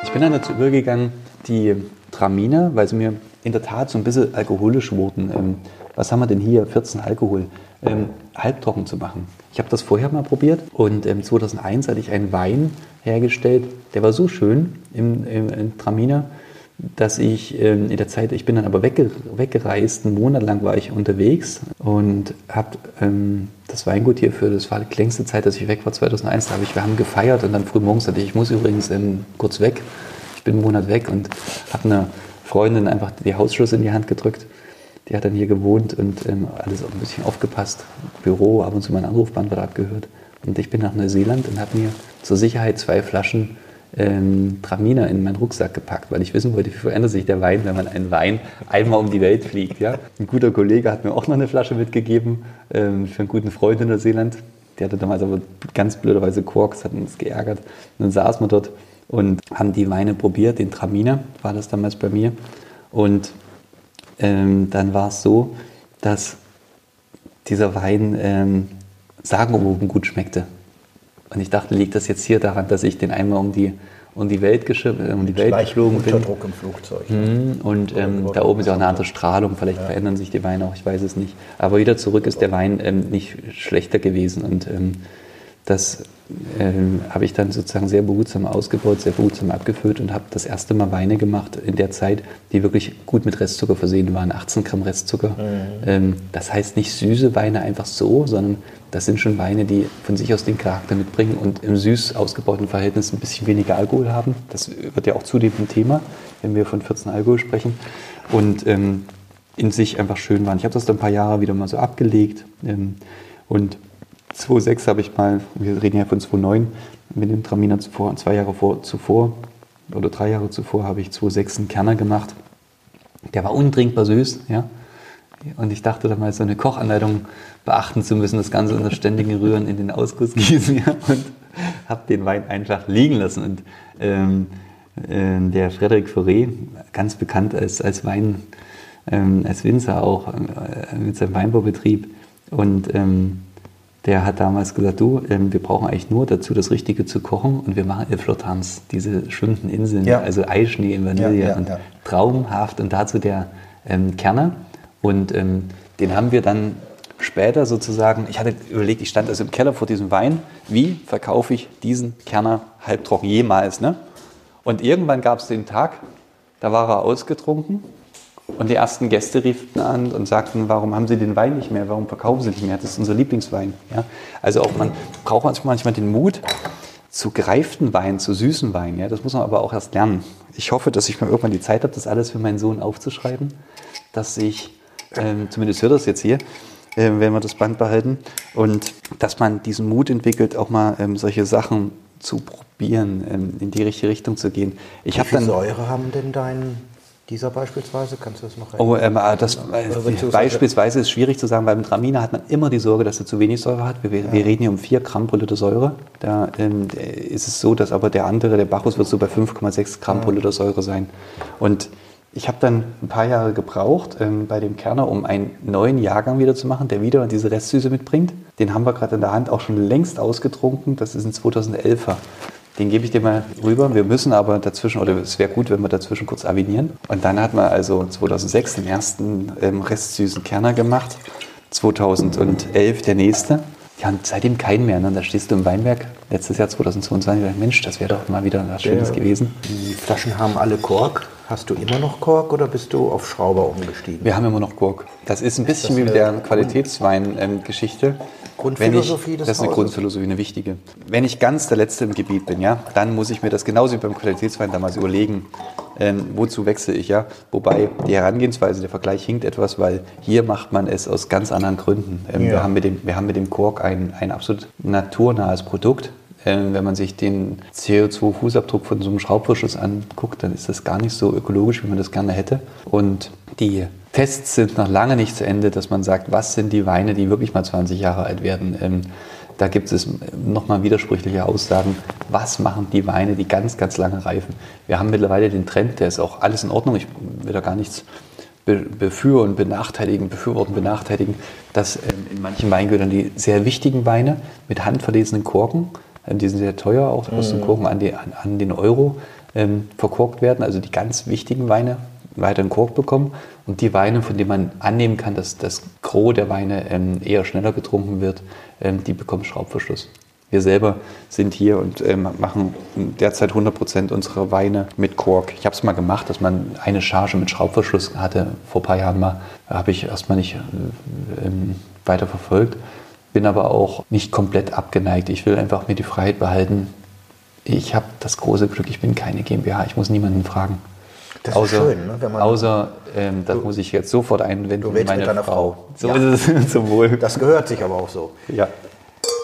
Ich bin dann dazu übergegangen, die Traminer, weil sie mir in der Tat so ein bisschen alkoholisch wurden. Ähm, was haben wir denn hier? 14 Alkohol. Ähm, halbtrocken zu machen. Ich habe das vorher mal probiert und ähm, 2001 hatte ich einen Wein hergestellt, der war so schön im, im, im Traminer, dass ich ähm, in der Zeit, ich bin dann aber wegge weggereist, einen Monat lang war ich unterwegs und habe ähm, das Weingut hier für, das war die längste Zeit, dass ich weg war, 2001, da habe ich, wir haben gefeiert und dann früh morgens hatte ich, ich muss übrigens ähm, kurz weg, bin einen Monat weg und habe eine Freundin einfach die Hausschlüssel in die Hand gedrückt. Die hat dann hier gewohnt und ähm, alles auch ein bisschen aufgepasst. Büro, ab und zu mein Anrufband wird abgehört. Und ich bin nach Neuseeland und habe mir zur Sicherheit zwei Flaschen ähm, Traminer in meinen Rucksack gepackt, weil ich wissen wollte, wie verändert sich der Wein, wenn man einen Wein einmal um die Welt fliegt. Ja? Ein guter Kollege hat mir auch noch eine Flasche mitgegeben ähm, für einen guten Freund in Neuseeland. Der hatte damals aber ganz blöderweise Korks, hat uns geärgert. Und dann saßen wir dort und haben die Weine probiert. Den Traminer war das damals bei mir. Und ähm, dann war es so, dass dieser Wein ähm, sagenumwoben gut schmeckte. Und ich dachte, liegt das jetzt hier daran, dass ich den einmal um die, um die Welt, äh, um die Welt geflogen bin? Unterdruck im Flugzeug. Mhm. Und ähm, da oben ist ja auch eine andere Strahlung, vielleicht ja. verändern sich die Weine auch, ich weiß es nicht. Aber wieder zurück ist der Wein ähm, nicht schlechter gewesen. Und ähm, das ähm, habe ich dann sozusagen sehr behutsam ausgebaut, sehr behutsam abgefüllt und habe das erste Mal Weine gemacht in der Zeit, die wirklich gut mit Restzucker versehen waren, 18 Gramm Restzucker. Mhm. Ähm, das heißt nicht süße Weine einfach so, sondern das sind schon Weine, die von sich aus den Charakter mitbringen und im süß ausgebauten Verhältnis ein bisschen weniger Alkohol haben. Das wird ja auch zudem ein Thema, wenn wir von 14 Alkohol sprechen. Und ähm, in sich einfach schön waren. Ich habe das dann ein paar Jahre wieder mal so abgelegt ähm, und 2006 habe ich mal, wir reden ja von 2009, mit dem Traminer zuvor, zwei Jahre vor, zuvor oder drei Jahre zuvor habe ich 2006 einen Kerner gemacht. Der war untrinkbar süß, ja. Und ich dachte damals, so eine Kochanleitung beachten zu müssen, das Ganze unter ständigen Rühren in den Ausguss gießen, ja. Und habe den Wein einfach liegen lassen. Und ähm, äh, der Frederik Fauré, ganz bekannt als, als Wein, ähm, als Winzer auch äh, mit seinem Weinbaubetrieb und ähm, der hat damals gesagt, du, ähm, wir brauchen eigentlich nur dazu das Richtige zu kochen und wir machen Elflotans, diese schwimmenden Inseln, ja. also Eischnee in Vanille ja, ja, und traumhaft und dazu der ähm, Kerner und ähm, den haben wir dann später sozusagen, ich hatte überlegt, ich stand also im Keller vor diesem Wein, wie verkaufe ich diesen Kerner halbtrocken jemals, ne? Und irgendwann gab es den Tag, da war er ausgetrunken und die ersten Gäste riefen an und sagten, warum haben Sie den Wein nicht mehr? Warum verkaufen Sie nicht mehr? Das ist unser Lieblingswein. Ja? Also auch man braucht manchmal den Mut, zu gereiften Wein, zu süßen Wein. Ja? Das muss man aber auch erst lernen. Ich hoffe, dass ich mal irgendwann die Zeit habe, das alles für meinen Sohn aufzuschreiben, dass ich, ähm, zumindest hört das jetzt hier, äh, wenn wir das Band behalten, und dass man diesen Mut entwickelt, auch mal ähm, solche Sachen zu probieren, ähm, in die richtige Richtung zu gehen. Ich Wie viel dann, Säure haben denn dein dieser beispielsweise? Kannst du das noch Oh, ähm, das, äh, beispielsweise ist schwierig zu sagen. Beim Traminer hat man immer die Sorge, dass er zu wenig Säure hat. Wir, ja. wir reden hier um 4 Gramm pro Liter Säure. Da ähm, ist es so, dass aber der andere, der Bacchus, wird so bei 5,6 Gramm ja. pro Liter Säure sein. Und ich habe dann ein paar Jahre gebraucht ähm, bei dem Kerner, um einen neuen Jahrgang wieder zu machen, der wieder diese Restsüße mitbringt. Den haben wir gerade in der Hand auch schon längst ausgetrunken. Das ist ein 2011er. Den gebe ich dir mal rüber. Wir müssen aber dazwischen, oder es wäre gut, wenn wir dazwischen kurz avinieren. Und dann hat man also 2006 den ersten ähm, restsüßen Kerner gemacht. 2011 der nächste. Ja, und seitdem keinen mehr. Ne? Da stehst du im Weinberg, letztes Jahr 2022, Mensch, das wäre doch mal wieder was Schönes ja, gewesen. Die Flaschen haben alle Kork. Hast du immer noch Kork oder bist du auf Schrauber umgestiegen? Wir haben immer noch Kork. Das ist ein bisschen ist wie mit der Qualitätswein-Geschichte. Grundphilosophie ich, des Das ist eine Hauses. Grundphilosophie, eine wichtige. Wenn ich ganz der Letzte im Gebiet bin, ja, dann muss ich mir das genauso wie beim Qualitätswein damals überlegen, ähm, wozu wechsle ich, ja. Wobei die Herangehensweise, der Vergleich hinkt etwas, weil hier macht man es aus ganz anderen Gründen. Ähm, ja. wir, haben mit dem, wir haben mit dem Kork ein, ein absolut naturnahes Produkt. Ähm, wenn man sich den CO2-Fußabdruck von so einem Schraubverschluss anguckt, dann ist das gar nicht so ökologisch, wie man das gerne hätte. Und die Tests sind noch lange nicht zu Ende, dass man sagt, was sind die Weine, die wirklich mal 20 Jahre alt werden. Ähm, da gibt es nochmal widersprüchliche Aussagen. Was machen die Weine, die ganz, ganz lange reifen? Wir haben mittlerweile den Trend, der ist auch alles in Ordnung. Ich will da gar nichts befürworten, benachteiligen, befürworten, benachteiligen, dass ähm, in manchen Weingütern die sehr wichtigen Weine mit handverlesenen Korken die sind sehr teuer, auch kosten mhm. Korken an, die, an, an, den Euro ähm, verkorkt werden. Also die ganz wichtigen Weine weiter Kork bekommen. Und die Weine, von denen man annehmen kann, dass das Gros der Weine ähm, eher schneller getrunken wird, ähm, die bekommen Schraubverschluss. Wir selber sind hier und ähm, machen derzeit 100% unserer Weine mit Kork. Ich habe es mal gemacht, dass man eine Charge mit Schraubverschluss hatte. Vor ein paar Jahren mal habe ich erstmal nicht äh, ähm, weiter verfolgt bin aber auch nicht komplett abgeneigt. Ich will einfach mir die Freiheit behalten. Ich habe das große Glück, ich bin keine GmbH, ich muss niemanden fragen. Das außer, ist schön, ne? Wenn man außer ähm, das du, muss ich jetzt sofort einwenden, du meine mit deiner Frau. Frau. So ja. ist es <laughs> zum Wohl. Das gehört sich aber auch so. Ja.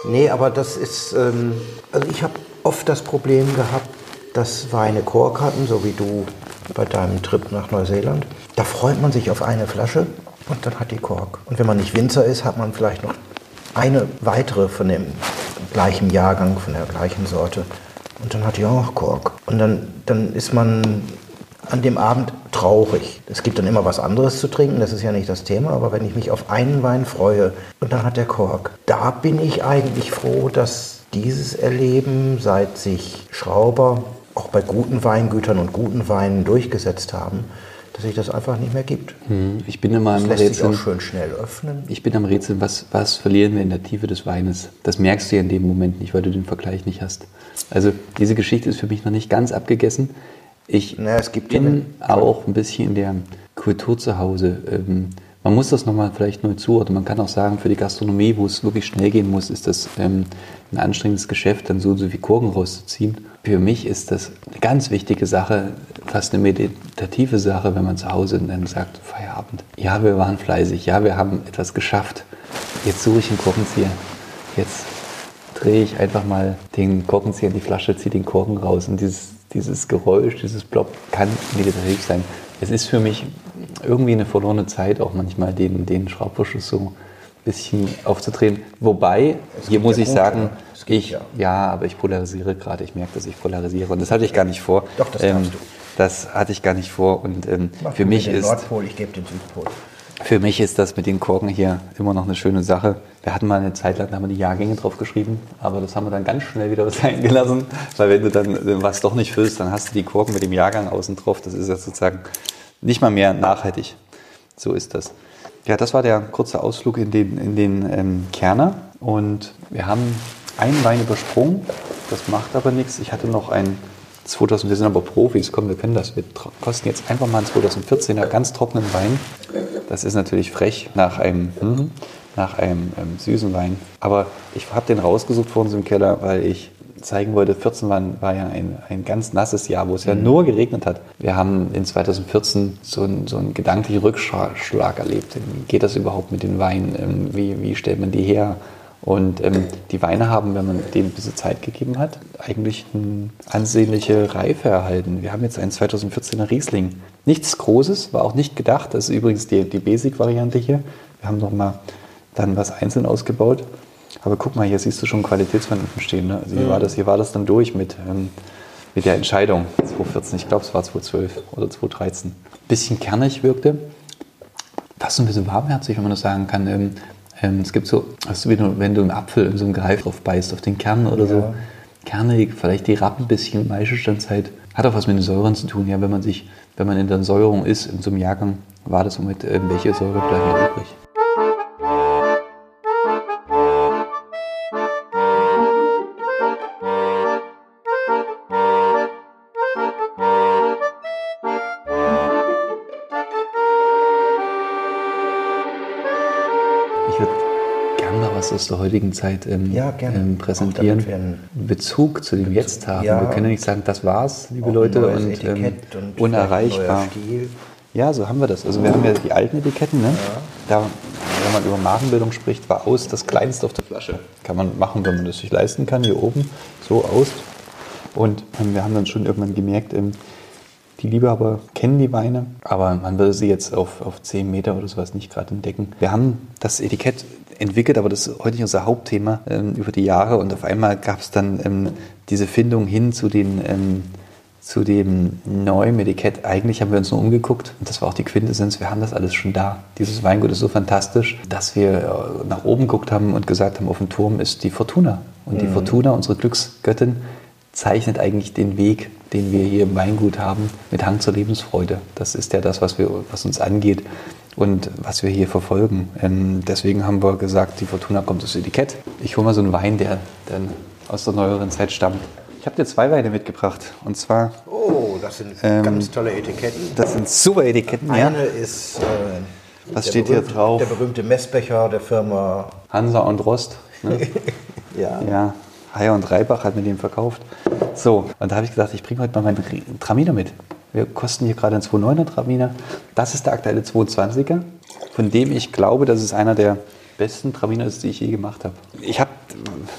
Nee, aber das ist, ähm, also ich habe oft das Problem gehabt, dass Weine Kork hatten, so wie du bei deinem Trip nach Neuseeland. Da freut man sich auf eine Flasche und dann hat die Kork. Und wenn man nicht Winzer ist, hat man vielleicht noch eine weitere von dem gleichen Jahrgang, von der gleichen Sorte. Und dann hatte ich auch Kork. Und dann, dann ist man an dem Abend traurig. Es gibt dann immer was anderes zu trinken, das ist ja nicht das Thema, aber wenn ich mich auf einen Wein freue und dann hat der Kork, da bin ich eigentlich froh, dass dieses Erleben, seit sich Schrauber auch bei guten Weingütern und guten Weinen durchgesetzt haben, dass sich das einfach nicht mehr gibt. Hm, ich bin immer am Rätseln. Sich auch schön schnell öffnen. Ich bin am Rätseln, was, was verlieren wir in der Tiefe des Weines? Das merkst du ja in dem Moment nicht, weil du den Vergleich nicht hast. Also diese Geschichte ist für mich noch nicht ganz abgegessen. Ich Na, bin ja auch ein bisschen in der Kultur zu Hause. Ähm, man muss das nochmal vielleicht neu zuordnen. Man kann auch sagen, für die Gastronomie, wo es wirklich schnell gehen muss, ist das ähm, ein anstrengendes Geschäft, dann so und so viel Kurven rauszuziehen. Für mich ist das eine ganz wichtige Sache, fast eine meditative Sache, wenn man zu Hause dann sagt, Feierabend. Ja, wir waren fleißig. Ja, wir haben etwas geschafft. Jetzt suche ich einen Korkenzieher. Jetzt drehe ich einfach mal den Korkenzieher in die Flasche, ziehe den Korken raus. Und dieses, dieses Geräusch, dieses Blob kann meditativ sein. Es ist für mich irgendwie eine verlorene Zeit, auch manchmal den, den Schraubverschluss so ein bisschen aufzudrehen. Wobei, hier muss ich Punkte, sagen, ich, ja. ja. aber ich polarisiere gerade. Ich merke, dass ich polarisiere. Und das hatte ich gar nicht vor. Doch, das ähm, du. Das hatte ich gar nicht vor. Und ähm, für mich den ist. Nordpol, ich gebe den Südpol. Für mich ist das mit den Korken hier immer noch eine schöne Sache. Wir hatten mal eine Zeit lang, da haben wir die Jahrgänge drauf geschrieben, aber das haben wir dann ganz schnell wieder <laughs> sein gelassen, weil wenn du dann was doch nicht füllst, dann hast du die Korken mit dem Jahrgang außen drauf. Das ist ja sozusagen nicht mal mehr nachhaltig. So ist das. Ja, das war der kurze Ausflug in den, in den ähm, Kerner und wir haben einen Wein übersprungen. Das macht aber nichts. Ich hatte noch einen 2000, wir sind aber Profis, komm, wir können das. Wir kosten jetzt einfach mal einen 2014er ganz trockenen Wein. Das ist natürlich frech nach einem, hm, nach einem ähm, süßen Wein. Aber ich habe den rausgesucht vor uns im Keller, weil ich zeigen wollte, 14 war, war ja ein, ein ganz nasses Jahr, wo es ja nur geregnet hat. Wir haben in 2014 so, ein, so einen gedanklichen Rückschlag erlebt. Wie geht das überhaupt mit den Weinen? Ähm, wie, wie stellt man die her? Und ähm, die Weine haben, wenn man denen ein bisschen Zeit gegeben hat, eigentlich eine ansehnliche Reife erhalten. Wir haben jetzt einen 2014er Riesling. Nichts Großes, war auch nicht gedacht. Das ist übrigens die, die Basic-Variante hier. Wir haben nochmal dann was einzeln ausgebaut. Aber guck mal, hier siehst du schon Qualitätswein stehen. Ne? Also hier, mhm. war das, hier war das dann durch mit, ähm, mit der Entscheidung 2014. Ich glaube, es war 2012 oder 2013. Bisschen kernig wirkte. Fast ein bisschen warmherzig, wenn man das sagen kann. Ähm, es gibt so, weißt du, wenn du, wenn du im Apfel in so einem Greif drauf beißt, auf den Kern oder ja. so, kernig, vielleicht die Rappen ein bisschen, Maischestandzeit. Hat auch was mit den Säuren zu tun. Ja, wenn man sich, wenn man in der Säuerung ist, in so einem Jahrgang, war das somit, äh, welche Säure bleiben übrig. Aus der heutigen Zeit ähm, ja, ähm, präsentieren, Bezug zu dem Jetzt haben. Ja. Wir können ja nicht sagen, das war's, liebe Auch Leute, und, ähm, und unerreichbar. Ja, so haben wir das. Also wir haben ja die alten Etiketten, ne? Da, wenn man über Markenbildung spricht, war aus das kleinste auf der Flasche. Kann man machen, wenn man das sich leisten kann, hier oben, so aus. Und ähm, wir haben dann schon irgendwann gemerkt, ähm, die Liebhaber kennen die Weine, aber man würde sie jetzt auf, auf 10 Meter oder sowas nicht gerade entdecken. Wir haben das Etikett entwickelt, aber das ist heute nicht unser Hauptthema ähm, über die Jahre. Und auf einmal gab es dann ähm, diese Findung hin zu, den, ähm, zu dem neuen Etikett. Eigentlich haben wir uns nur umgeguckt und das war auch die Quintessenz. Wir haben das alles schon da. Dieses Weingut ist so fantastisch, dass wir äh, nach oben geguckt haben und gesagt haben, auf dem Turm ist die Fortuna. Und mhm. die Fortuna, unsere Glücksgöttin, zeichnet eigentlich den Weg, den wir hier im Weingut haben, mit Hang zur Lebensfreude. Das ist ja das, was, wir, was uns angeht und was wir hier verfolgen. Ähm, deswegen haben wir gesagt, die Fortuna kommt das Etikett. Ich hole mal so einen Wein, der dann aus der neueren Zeit stammt. Ich habe dir zwei Weine mitgebracht und zwar. Oh, das sind ähm, ganz tolle Etiketten. Das sind super Etiketten. Eine ja. ist. Äh, was steht berühmte, hier drauf? Der berühmte Messbecher der Firma Hansa und Rost. Ne? <laughs> ja. ja. Heyer und Reibach hat mir den verkauft. So, und da habe ich gesagt, ich bringe heute mal meinen Traminer mit. Wir kosten hier gerade einen 2,9er Traminer. Das ist der aktuelle 220er, von dem ich glaube, dass es einer der besten Traminer ist, die ich je gemacht habe. Ich habe,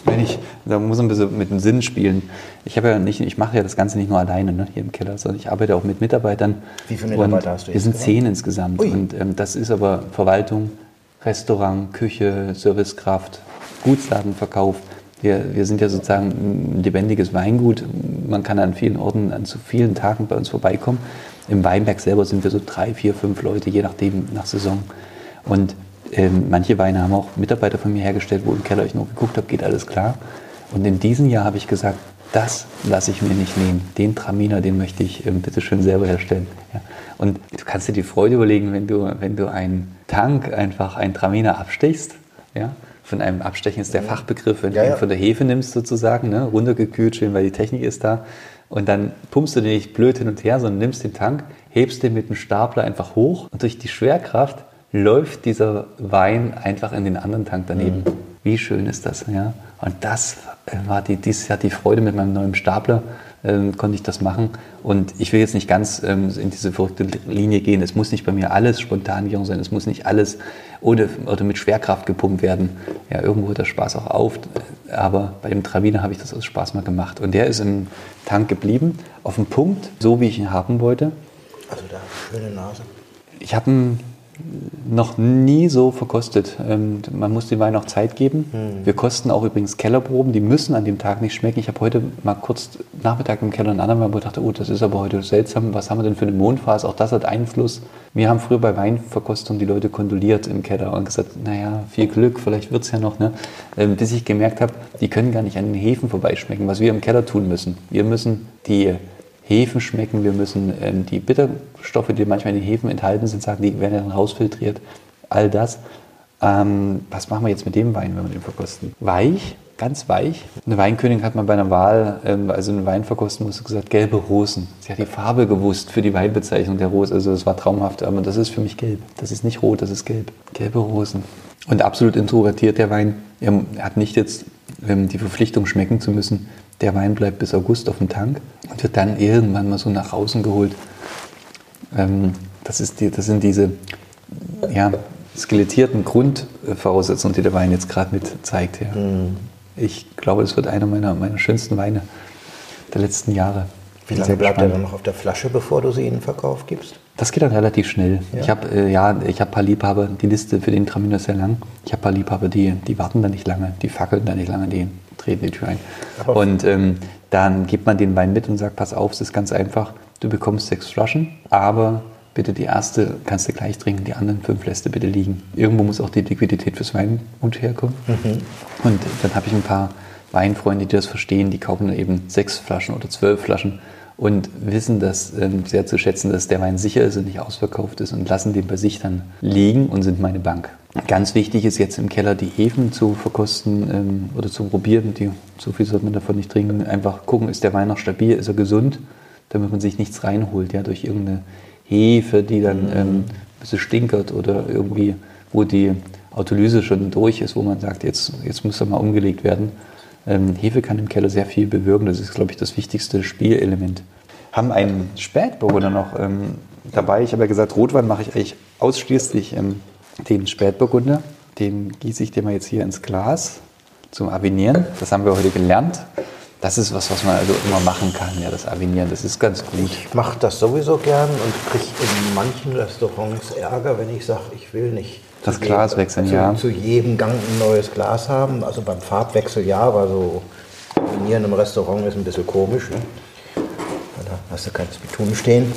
wenn ich, da muss ein bisschen mit dem Sinn spielen. Ich habe ja nicht, ich mache ja das Ganze nicht nur alleine ne, hier im Keller, sondern ich arbeite auch mit Mitarbeitern. Wie viele Mitarbeiter hast du jetzt? Wir sind zehn insgesamt. Ui. Und ähm, das ist aber Verwaltung, Restaurant, Küche, Servicekraft, Gutsladenverkauf. Wir, wir sind ja sozusagen ein lebendiges Weingut. Man kann an vielen Orten an zu vielen Tagen bei uns vorbeikommen. Im Weinberg selber sind wir so drei, vier, fünf Leute, je nachdem, nach Saison. Und ähm, manche Weine haben auch Mitarbeiter von mir hergestellt, wo im Keller ich noch geguckt habe, geht alles klar. Und in diesem Jahr habe ich gesagt, das lasse ich mir nicht nehmen. Den Traminer, den möchte ich ähm, bitte schön selber herstellen. Ja. Und du kannst dir die Freude überlegen, wenn du, wenn du einen Tank einfach einen Traminer abstichst, ja, von einem Abstechen ist der mhm. Fachbegriff, wenn ja, du ihn ja. von der Hefe nimmst sozusagen, ne, runtergekühlt, schön, weil die Technik ist da. Und dann pumpst du den nicht blöd hin und her, sondern nimmst den Tank, hebst den mit dem Stapler einfach hoch und durch die Schwerkraft läuft dieser Wein einfach in den anderen Tank daneben. Mhm. Wie schön ist das, ja? Und das äh, war die, dieses Jahr die Freude mit meinem neuen Stapler ähm, konnte ich das machen. Und ich will jetzt nicht ganz ähm, in diese verrückte Linie gehen. Es muss nicht bei mir alles Spontangärung sein. Es muss nicht alles ohne, oder mit Schwerkraft gepumpt werden. Ja, irgendwo hört der Spaß auch auf. Aber bei dem Traviner habe ich das aus Spaß mal gemacht. Und der ist im Tank geblieben, auf dem Punkt, so wie ich ihn haben wollte. Also da, schöne Nase. Ich habe einen noch nie so verkostet. Ähm, man muss dem Wein auch Zeit geben. Hm. Wir kosten auch übrigens Kellerproben, die müssen an dem Tag nicht schmecken. Ich habe heute mal kurz Nachmittag im Keller einen anderen Wein, wo ich dachte, oh, das ist aber heute seltsam. Was haben wir denn für eine Mondphase? Auch das hat Einfluss. Wir haben früher bei Weinverkostung die Leute kondoliert im Keller und gesagt, naja, viel Glück, vielleicht wird es ja noch. Ne? Ähm, bis ich gemerkt habe, die können gar nicht an den Hefen vorbeischmecken, was wir im Keller tun müssen. Wir müssen die Hefen schmecken, wir müssen ähm, die Bitterstoffe, die manchmal in den Hefen enthalten sind, sagen, die werden dann rausfiltriert. All das. Ähm, was machen wir jetzt mit dem Wein, wenn wir den verkosten? Weich, ganz weich. Eine Weinkönigin hat mal bei einer Wahl, ähm, also einen Wein verkosten musste, gesagt, gelbe Rosen. Sie hat die Farbe gewusst für die Weinbezeichnung der Rose. Also das war traumhaft, aber das ist für mich gelb. Das ist nicht rot, das ist gelb. Gelbe Rosen. Und absolut introvertiert der Wein. Er hat nicht jetzt ähm, die Verpflichtung schmecken zu müssen. Der Wein bleibt bis August auf dem Tank und wird dann irgendwann mal so nach außen geholt. Ähm, das, ist die, das sind diese ja, skelettierten Grundvoraussetzungen, die der Wein jetzt gerade mit zeigt. Ja. Mhm. Ich glaube, es wird einer meiner, meiner schönsten Weine der letzten Jahre. Wie lange bleibt er dann noch auf der Flasche, bevor du sie in den Verkauf gibst? Das geht dann relativ schnell. Ja. Ich habe äh, ja, ich hab ein paar Liebhaber, die Liste für den Traminer ist sehr lang. Ich habe ein paar Liebhaber, die, die warten da nicht lange, die fackeln da nicht lange, die treten die Tür ein. Aber und ähm, dann gibt man den Wein mit und sagt, pass auf, es ist ganz einfach, du bekommst sechs Flaschen, aber bitte die erste kannst du gleich trinken, die anderen fünf lässt du bitte liegen. Irgendwo muss auch die Liquidität fürs Weingut herkommen. Mhm. Und dann habe ich ein paar Weinfreunde, die das verstehen, die kaufen dann eben sechs Flaschen oder zwölf Flaschen und wissen das ähm, sehr zu schätzen, dass der Wein sicher ist und nicht ausverkauft ist und lassen den bei sich dann liegen und sind meine Bank. Ganz wichtig ist jetzt im Keller die Hefen zu verkosten ähm, oder zu probieren. Die, so viel sollte man davon nicht trinken. Einfach gucken, ist der Wein noch stabil, ist er gesund, damit man sich nichts reinholt, ja, durch irgendeine Hefe, die dann mhm. ähm, ein bisschen stinkert oder irgendwie, wo die Autolyse schon durch ist, wo man sagt, jetzt, jetzt muss er mal umgelegt werden. Ähm, Hefe kann im Keller sehr viel bewirken. Das ist, glaube ich, das wichtigste Spielelement. Haben einen Spätburgunder noch ähm, dabei. Ich habe ja gesagt, Rotwein mache ich eigentlich ausschließlich ähm, den Spätburgunder. Den gieße ich dir mal jetzt hier ins Glas zum Avinieren. Das haben wir heute gelernt. Das ist was, was man also immer machen kann, ja, das Avinieren. Das ist ganz gut. Ich mache das sowieso gern und kriege in manchen Restaurants Ärger, wenn ich sage, ich will nicht das Glas wechseln, zu, ja. Zu jedem Gang ein neues Glas haben. Also beim Farbwechsel ja, aber so kombinieren im Restaurant ist ein bisschen komisch. Ne? Da hast du kein Bitumen stehen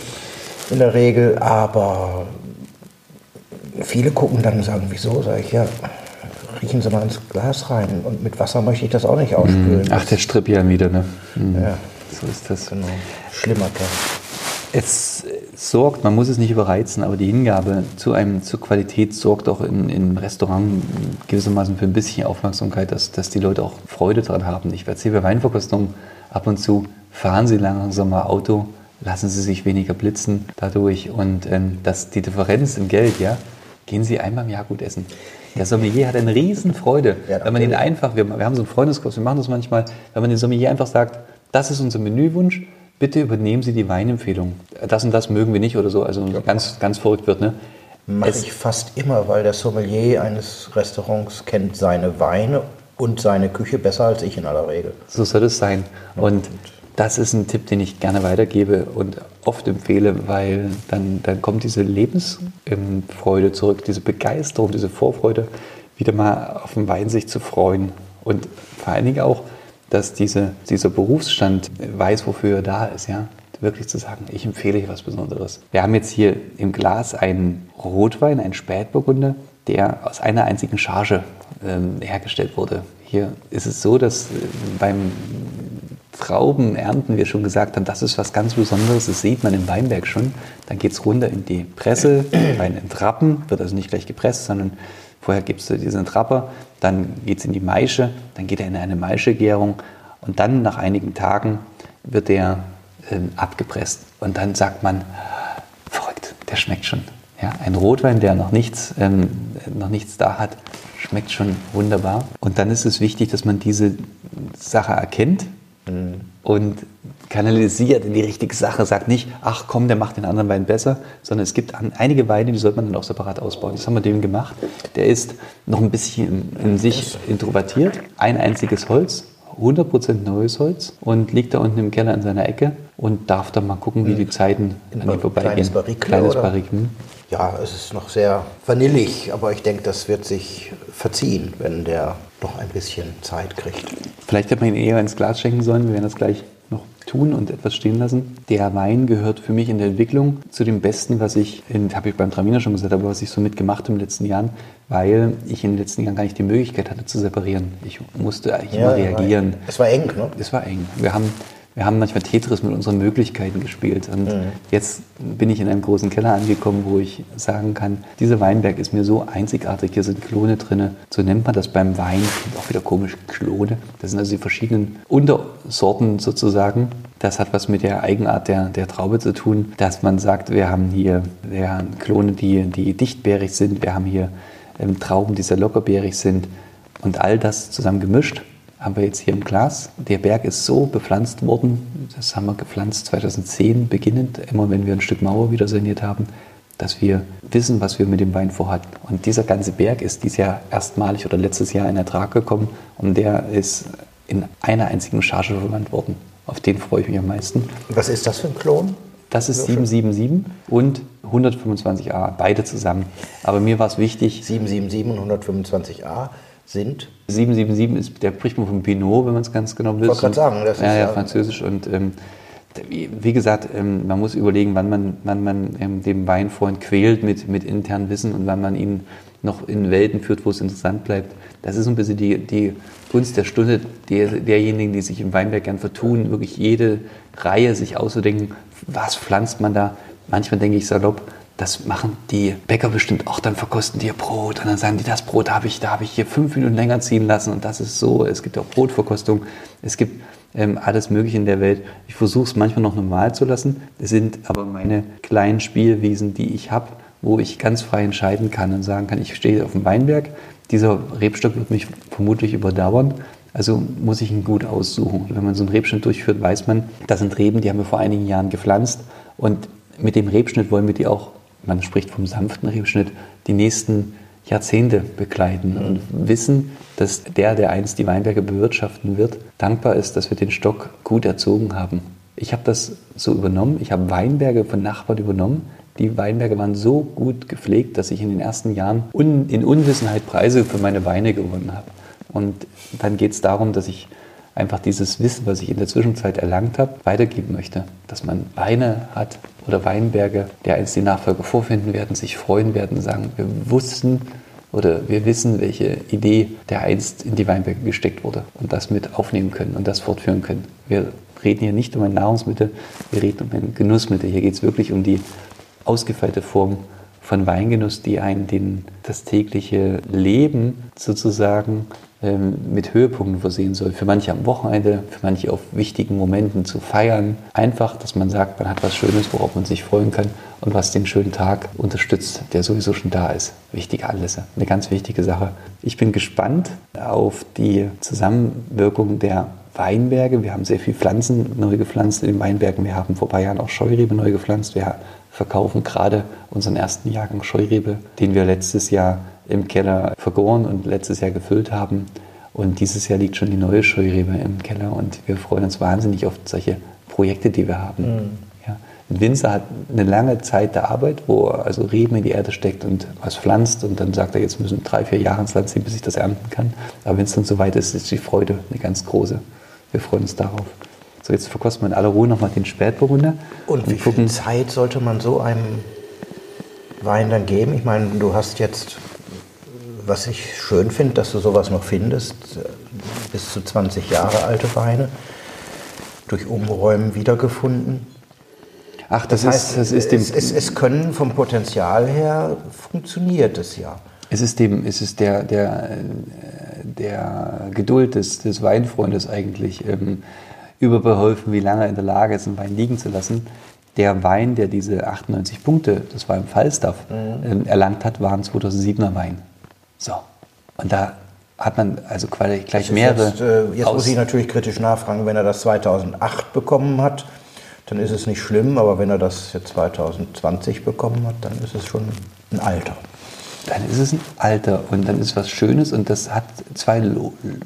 in der Regel. Aber viele gucken dann und sagen, wieso? Sag ich, ja, riechen Sie mal ins Glas rein. Und mit Wasser möchte ich das auch nicht ausspülen. Ach, der Strippian wieder, ne? Mhm. Ja. So ist das. Genau. Schlimmer Kerl. Sorgt, man muss es nicht überreizen, aber die Hingabe zu einem, zur Qualität sorgt auch in, im Restaurant gewissermaßen für ein bisschen Aufmerksamkeit, dass, dass die Leute auch Freude daran haben. Ich erzähle bei Weinverkostung ab und zu, fahren Sie langsam mal Auto, lassen Sie sich weniger blitzen dadurch und ähm, dass die Differenz im Geld, ja, gehen Sie einmal im Jahr gut essen. Der Sommelier hat eine Riesenfreude, ja, wenn man ihn einfach, wir, wir haben so einen Freundeskurs, wir machen das manchmal, wenn man den Sommelier einfach sagt, das ist unser Menüwunsch, bitte übernehmen Sie die Weinempfehlung. Das und das mögen wir nicht oder so, also ja. ganz, ganz verrückt wird. Ne? Mache ich fast immer, weil der Sommelier eines Restaurants kennt seine Weine und seine Küche besser als ich in aller Regel. So soll es sein. Und das ist ein Tipp, den ich gerne weitergebe und oft empfehle, weil dann, dann kommt diese Lebensfreude zurück, diese Begeisterung, diese Vorfreude, wieder mal auf den Wein sich zu freuen. Und vor allen Dingen auch, dass diese, dieser Berufsstand weiß, wofür er da ist, ja. Wirklich zu sagen, ich empfehle hier was Besonderes. Wir haben jetzt hier im Glas einen Rotwein, einen Spätburgunder, der aus einer einzigen Charge ähm, hergestellt wurde. Hier ist es so, dass äh, beim Traubenernten wir schon gesagt haben, das ist was ganz Besonderes, das sieht man im Weinberg schon. Dann geht es runter in die Presse, <clears throat> Wein entrappen, wird also nicht gleich gepresst, sondern Vorher gibt es diesen Trapper, dann geht es in die Maische, dann geht er in eine Maischegärung und dann nach einigen Tagen wird er ähm, abgepresst. Und dann sagt man, verrückt, der schmeckt schon. Ja, ein Rotwein, der noch nichts, ähm, noch nichts da hat, schmeckt schon wunderbar. Und dann ist es wichtig, dass man diese Sache erkennt mhm. und kanalisiert in die richtige Sache, sagt nicht, ach komm, der macht den anderen Wein besser, sondern es gibt einige Weine, die sollte man dann auch separat ausbauen. Das haben wir dem gemacht. Der ist noch ein bisschen in, in sich introvertiert, ein einziges Holz, 100% neues Holz und liegt da unten im Keller in seiner Ecke und darf dann mal gucken, wie die Zeiten an ihm vorbeigehen. Kleines Barrique, Kleines Barrique. Hm? Ja, es ist noch sehr vanillig, aber ich denke, das wird sich verziehen, wenn der noch ein bisschen Zeit kriegt. Vielleicht hätte man ihn eher ins Glas schenken sollen, wir werden das gleich tun und etwas stehen lassen. Der Wein gehört für mich in der Entwicklung zu dem Besten, was ich, habe ich beim Traminer schon gesagt, aber was ich so mitgemacht habe in den letzten Jahren, weil ich in den letzten Jahren gar nicht die Möglichkeit hatte zu separieren. Ich musste eigentlich ja, immer reagieren. Es war eng, ne? Es war eng. Wir haben wir haben manchmal Tetris mit unseren Möglichkeiten gespielt. Und mhm. jetzt bin ich in einem großen Keller angekommen, wo ich sagen kann, dieser Weinberg ist mir so einzigartig. Hier sind Klone drin. So nennt man das beim Wein. Klingt auch wieder komisch, Klone. Das sind also die verschiedenen Untersorten sozusagen. Das hat was mit der Eigenart der, der Traube zu tun, dass man sagt, wir haben hier wir haben Klone, die, die dichtbeerig sind. Wir haben hier ähm, Trauben, die sehr lockerbeerig sind. Und all das zusammen gemischt haben wir jetzt hier im Glas. Der Berg ist so bepflanzt worden, das haben wir gepflanzt 2010 beginnend, immer wenn wir ein Stück Mauer wieder saniert haben, dass wir wissen, was wir mit dem Wein vorhatten. Und dieser ganze Berg ist dieses Jahr erstmalig oder letztes Jahr in Ertrag gekommen und der ist in einer einzigen Charge verwandt worden. Auf den freue ich mich am meisten. Was ist das für ein Klon? Das ist 777 und 125a, beide zusammen. Aber mir war es wichtig. 777 und 125a sind? 777 ist, der man vom Pinot, wenn man es ganz genau will. Ich wollte gerade sagen, das ja, ist ja, französisch. Und ähm, wie gesagt, ähm, man muss überlegen, wann man, wann man ähm, den Weinfreund quält mit, mit internem Wissen und wann man ihn noch in Welten führt, wo es interessant bleibt. Das ist ein bisschen die, die Gunst der Stunde der, derjenigen, die sich im Weinberg gern vertun, wirklich jede Reihe sich auszudenken, was pflanzt man da. Manchmal denke ich salopp, das machen die Bäcker bestimmt auch, dann verkosten die ihr Brot und dann sagen die, das Brot habe ich, da habe ich hier fünf Minuten länger ziehen lassen und das ist so. Es gibt auch Brotverkostung, es gibt ähm, alles Mögliche in der Welt. Ich versuche es manchmal noch normal zu lassen. Es sind aber meine kleinen Spielwiesen, die ich habe, wo ich ganz frei entscheiden kann und sagen kann, ich stehe auf dem Weinberg, dieser Rebstock wird mich vermutlich überdauern. Also muss ich ihn gut aussuchen. Wenn man so einen Rebschnitt durchführt, weiß man, das sind Reben, die haben wir vor einigen Jahren gepflanzt. Und mit dem Rebschnitt wollen wir die auch, man spricht vom sanften Rebschnitt, die nächsten Jahrzehnte begleiten und wissen, dass der, der einst die Weinberge bewirtschaften wird, dankbar ist, dass wir den Stock gut erzogen haben. Ich habe das so übernommen. Ich habe Weinberge von Nachbarn übernommen, die Weinberge waren so gut gepflegt, dass ich in den ersten Jahren un in Unwissenheit Preise für meine Weine gewonnen habe. Und dann geht es darum, dass ich einfach dieses Wissen, was ich in der Zwischenzeit erlangt habe, weitergeben möchte. Dass man Weine hat oder Weinberge, der einst die Nachfolger vorfinden werden, sich freuen werden, sagen, wir wussten oder wir wissen, welche Idee der einst in die Weinberge gesteckt wurde und das mit aufnehmen können und das fortführen können. Wir reden hier nicht um ein Nahrungsmittel, wir reden um ein Genussmittel. Hier geht es wirklich um die ausgefeilte Form von Weingenuss, die einen den, das tägliche Leben sozusagen mit Höhepunkten versehen soll. Für manche am Wochenende, für manche auf wichtigen Momenten zu feiern. Einfach, dass man sagt, man hat was Schönes, worauf man sich freuen kann und was den schönen Tag unterstützt, der sowieso schon da ist. Wichtige Anlässe, eine ganz wichtige Sache. Ich bin gespannt auf die Zusammenwirkung der Weinberge. Wir haben sehr viele Pflanzen neu gepflanzt in den Weinbergen. Wir haben vor ein paar Jahren auch Scheurebe neu gepflanzt. Wir verkaufen gerade unseren ersten Jahrgang Scheurebe, den wir letztes Jahr im Keller vergoren und letztes Jahr gefüllt haben. Und dieses Jahr liegt schon die neue Scheurebe im Keller und wir freuen uns wahnsinnig auf solche Projekte, die wir haben. Mhm. Ja. Ein Winzer hat eine lange Zeit der Arbeit, wo er also Reben in die Erde steckt und was pflanzt und dann sagt er, jetzt müssen drei, vier Jahre ins Land ziehen, bis ich das ernten kann. Aber wenn es dann soweit ist, ist die Freude eine ganz große. Wir freuen uns darauf. So, jetzt verkosten wir in aller Ruhe nochmal den Spätburgunder. Und, und wie gucken. viel Zeit sollte man so einem Wein dann geben? Ich meine, du hast jetzt, was ich schön finde, dass du sowas noch findest, bis zu 20 Jahre alte Weine durch Umräumen wiedergefunden. Ach, das, das heißt, ist, das ist dem. Es, es, es, können vom Potenzial her funktioniert es ja. Es ist dem, es ist der, der, der Geduld des, des Weinfreundes eigentlich. Ähm, überbeholfen, wie lange in der Lage ist, einen Wein liegen zu lassen. Der Wein, der diese 98 Punkte, das war im Falstaff, mhm. äh, erlangt hat, war ein 2007er Wein. So. Und da hat man also gleich mehrere. Jetzt, äh, jetzt muss ich natürlich kritisch nachfragen, wenn er das 2008 bekommen hat, dann ist es nicht schlimm, aber wenn er das jetzt 2020 bekommen hat, dann ist es schon ein Alter. Dann ist es ein Alter und dann ist was Schönes und das hat zwei,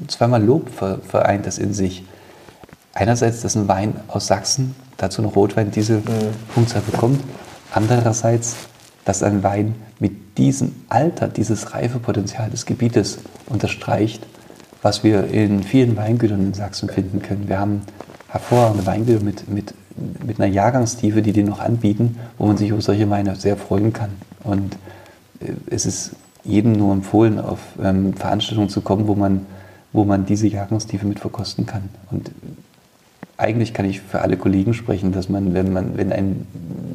zweimal Lob vereint das in sich einerseits, dass ein Wein aus Sachsen, dazu noch Rotwein, diese mhm. Punktzahl bekommt. Andererseits, dass ein Wein mit diesem Alter, dieses Reifepotenzial des Gebietes unterstreicht, was wir in vielen Weingütern in Sachsen finden können. Wir haben hervorragende Weingüter mit, mit, mit einer Jahrgangstiefe, die die noch anbieten, wo man sich über solche Weine sehr freuen kann. Und äh, es ist jedem nur empfohlen, auf ähm, Veranstaltungen zu kommen, wo man, wo man diese Jahrgangstiefe mit verkosten kann. Und eigentlich kann ich für alle Kollegen sprechen, dass man, wenn man, wenn ein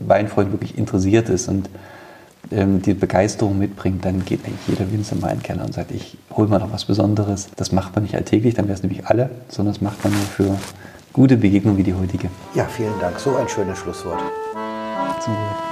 Weinfreund wirklich interessiert ist und ähm, die Begeisterung mitbringt, dann geht eigentlich jeder Winzer mal in den Keller und sagt, ich hole mal noch was Besonderes. Das macht man nicht alltäglich, dann wäre es nämlich alle, sondern das macht man nur für gute Begegnungen wie die heutige. Ja, vielen Dank. So ein schönes Schlusswort. Zum Wohl.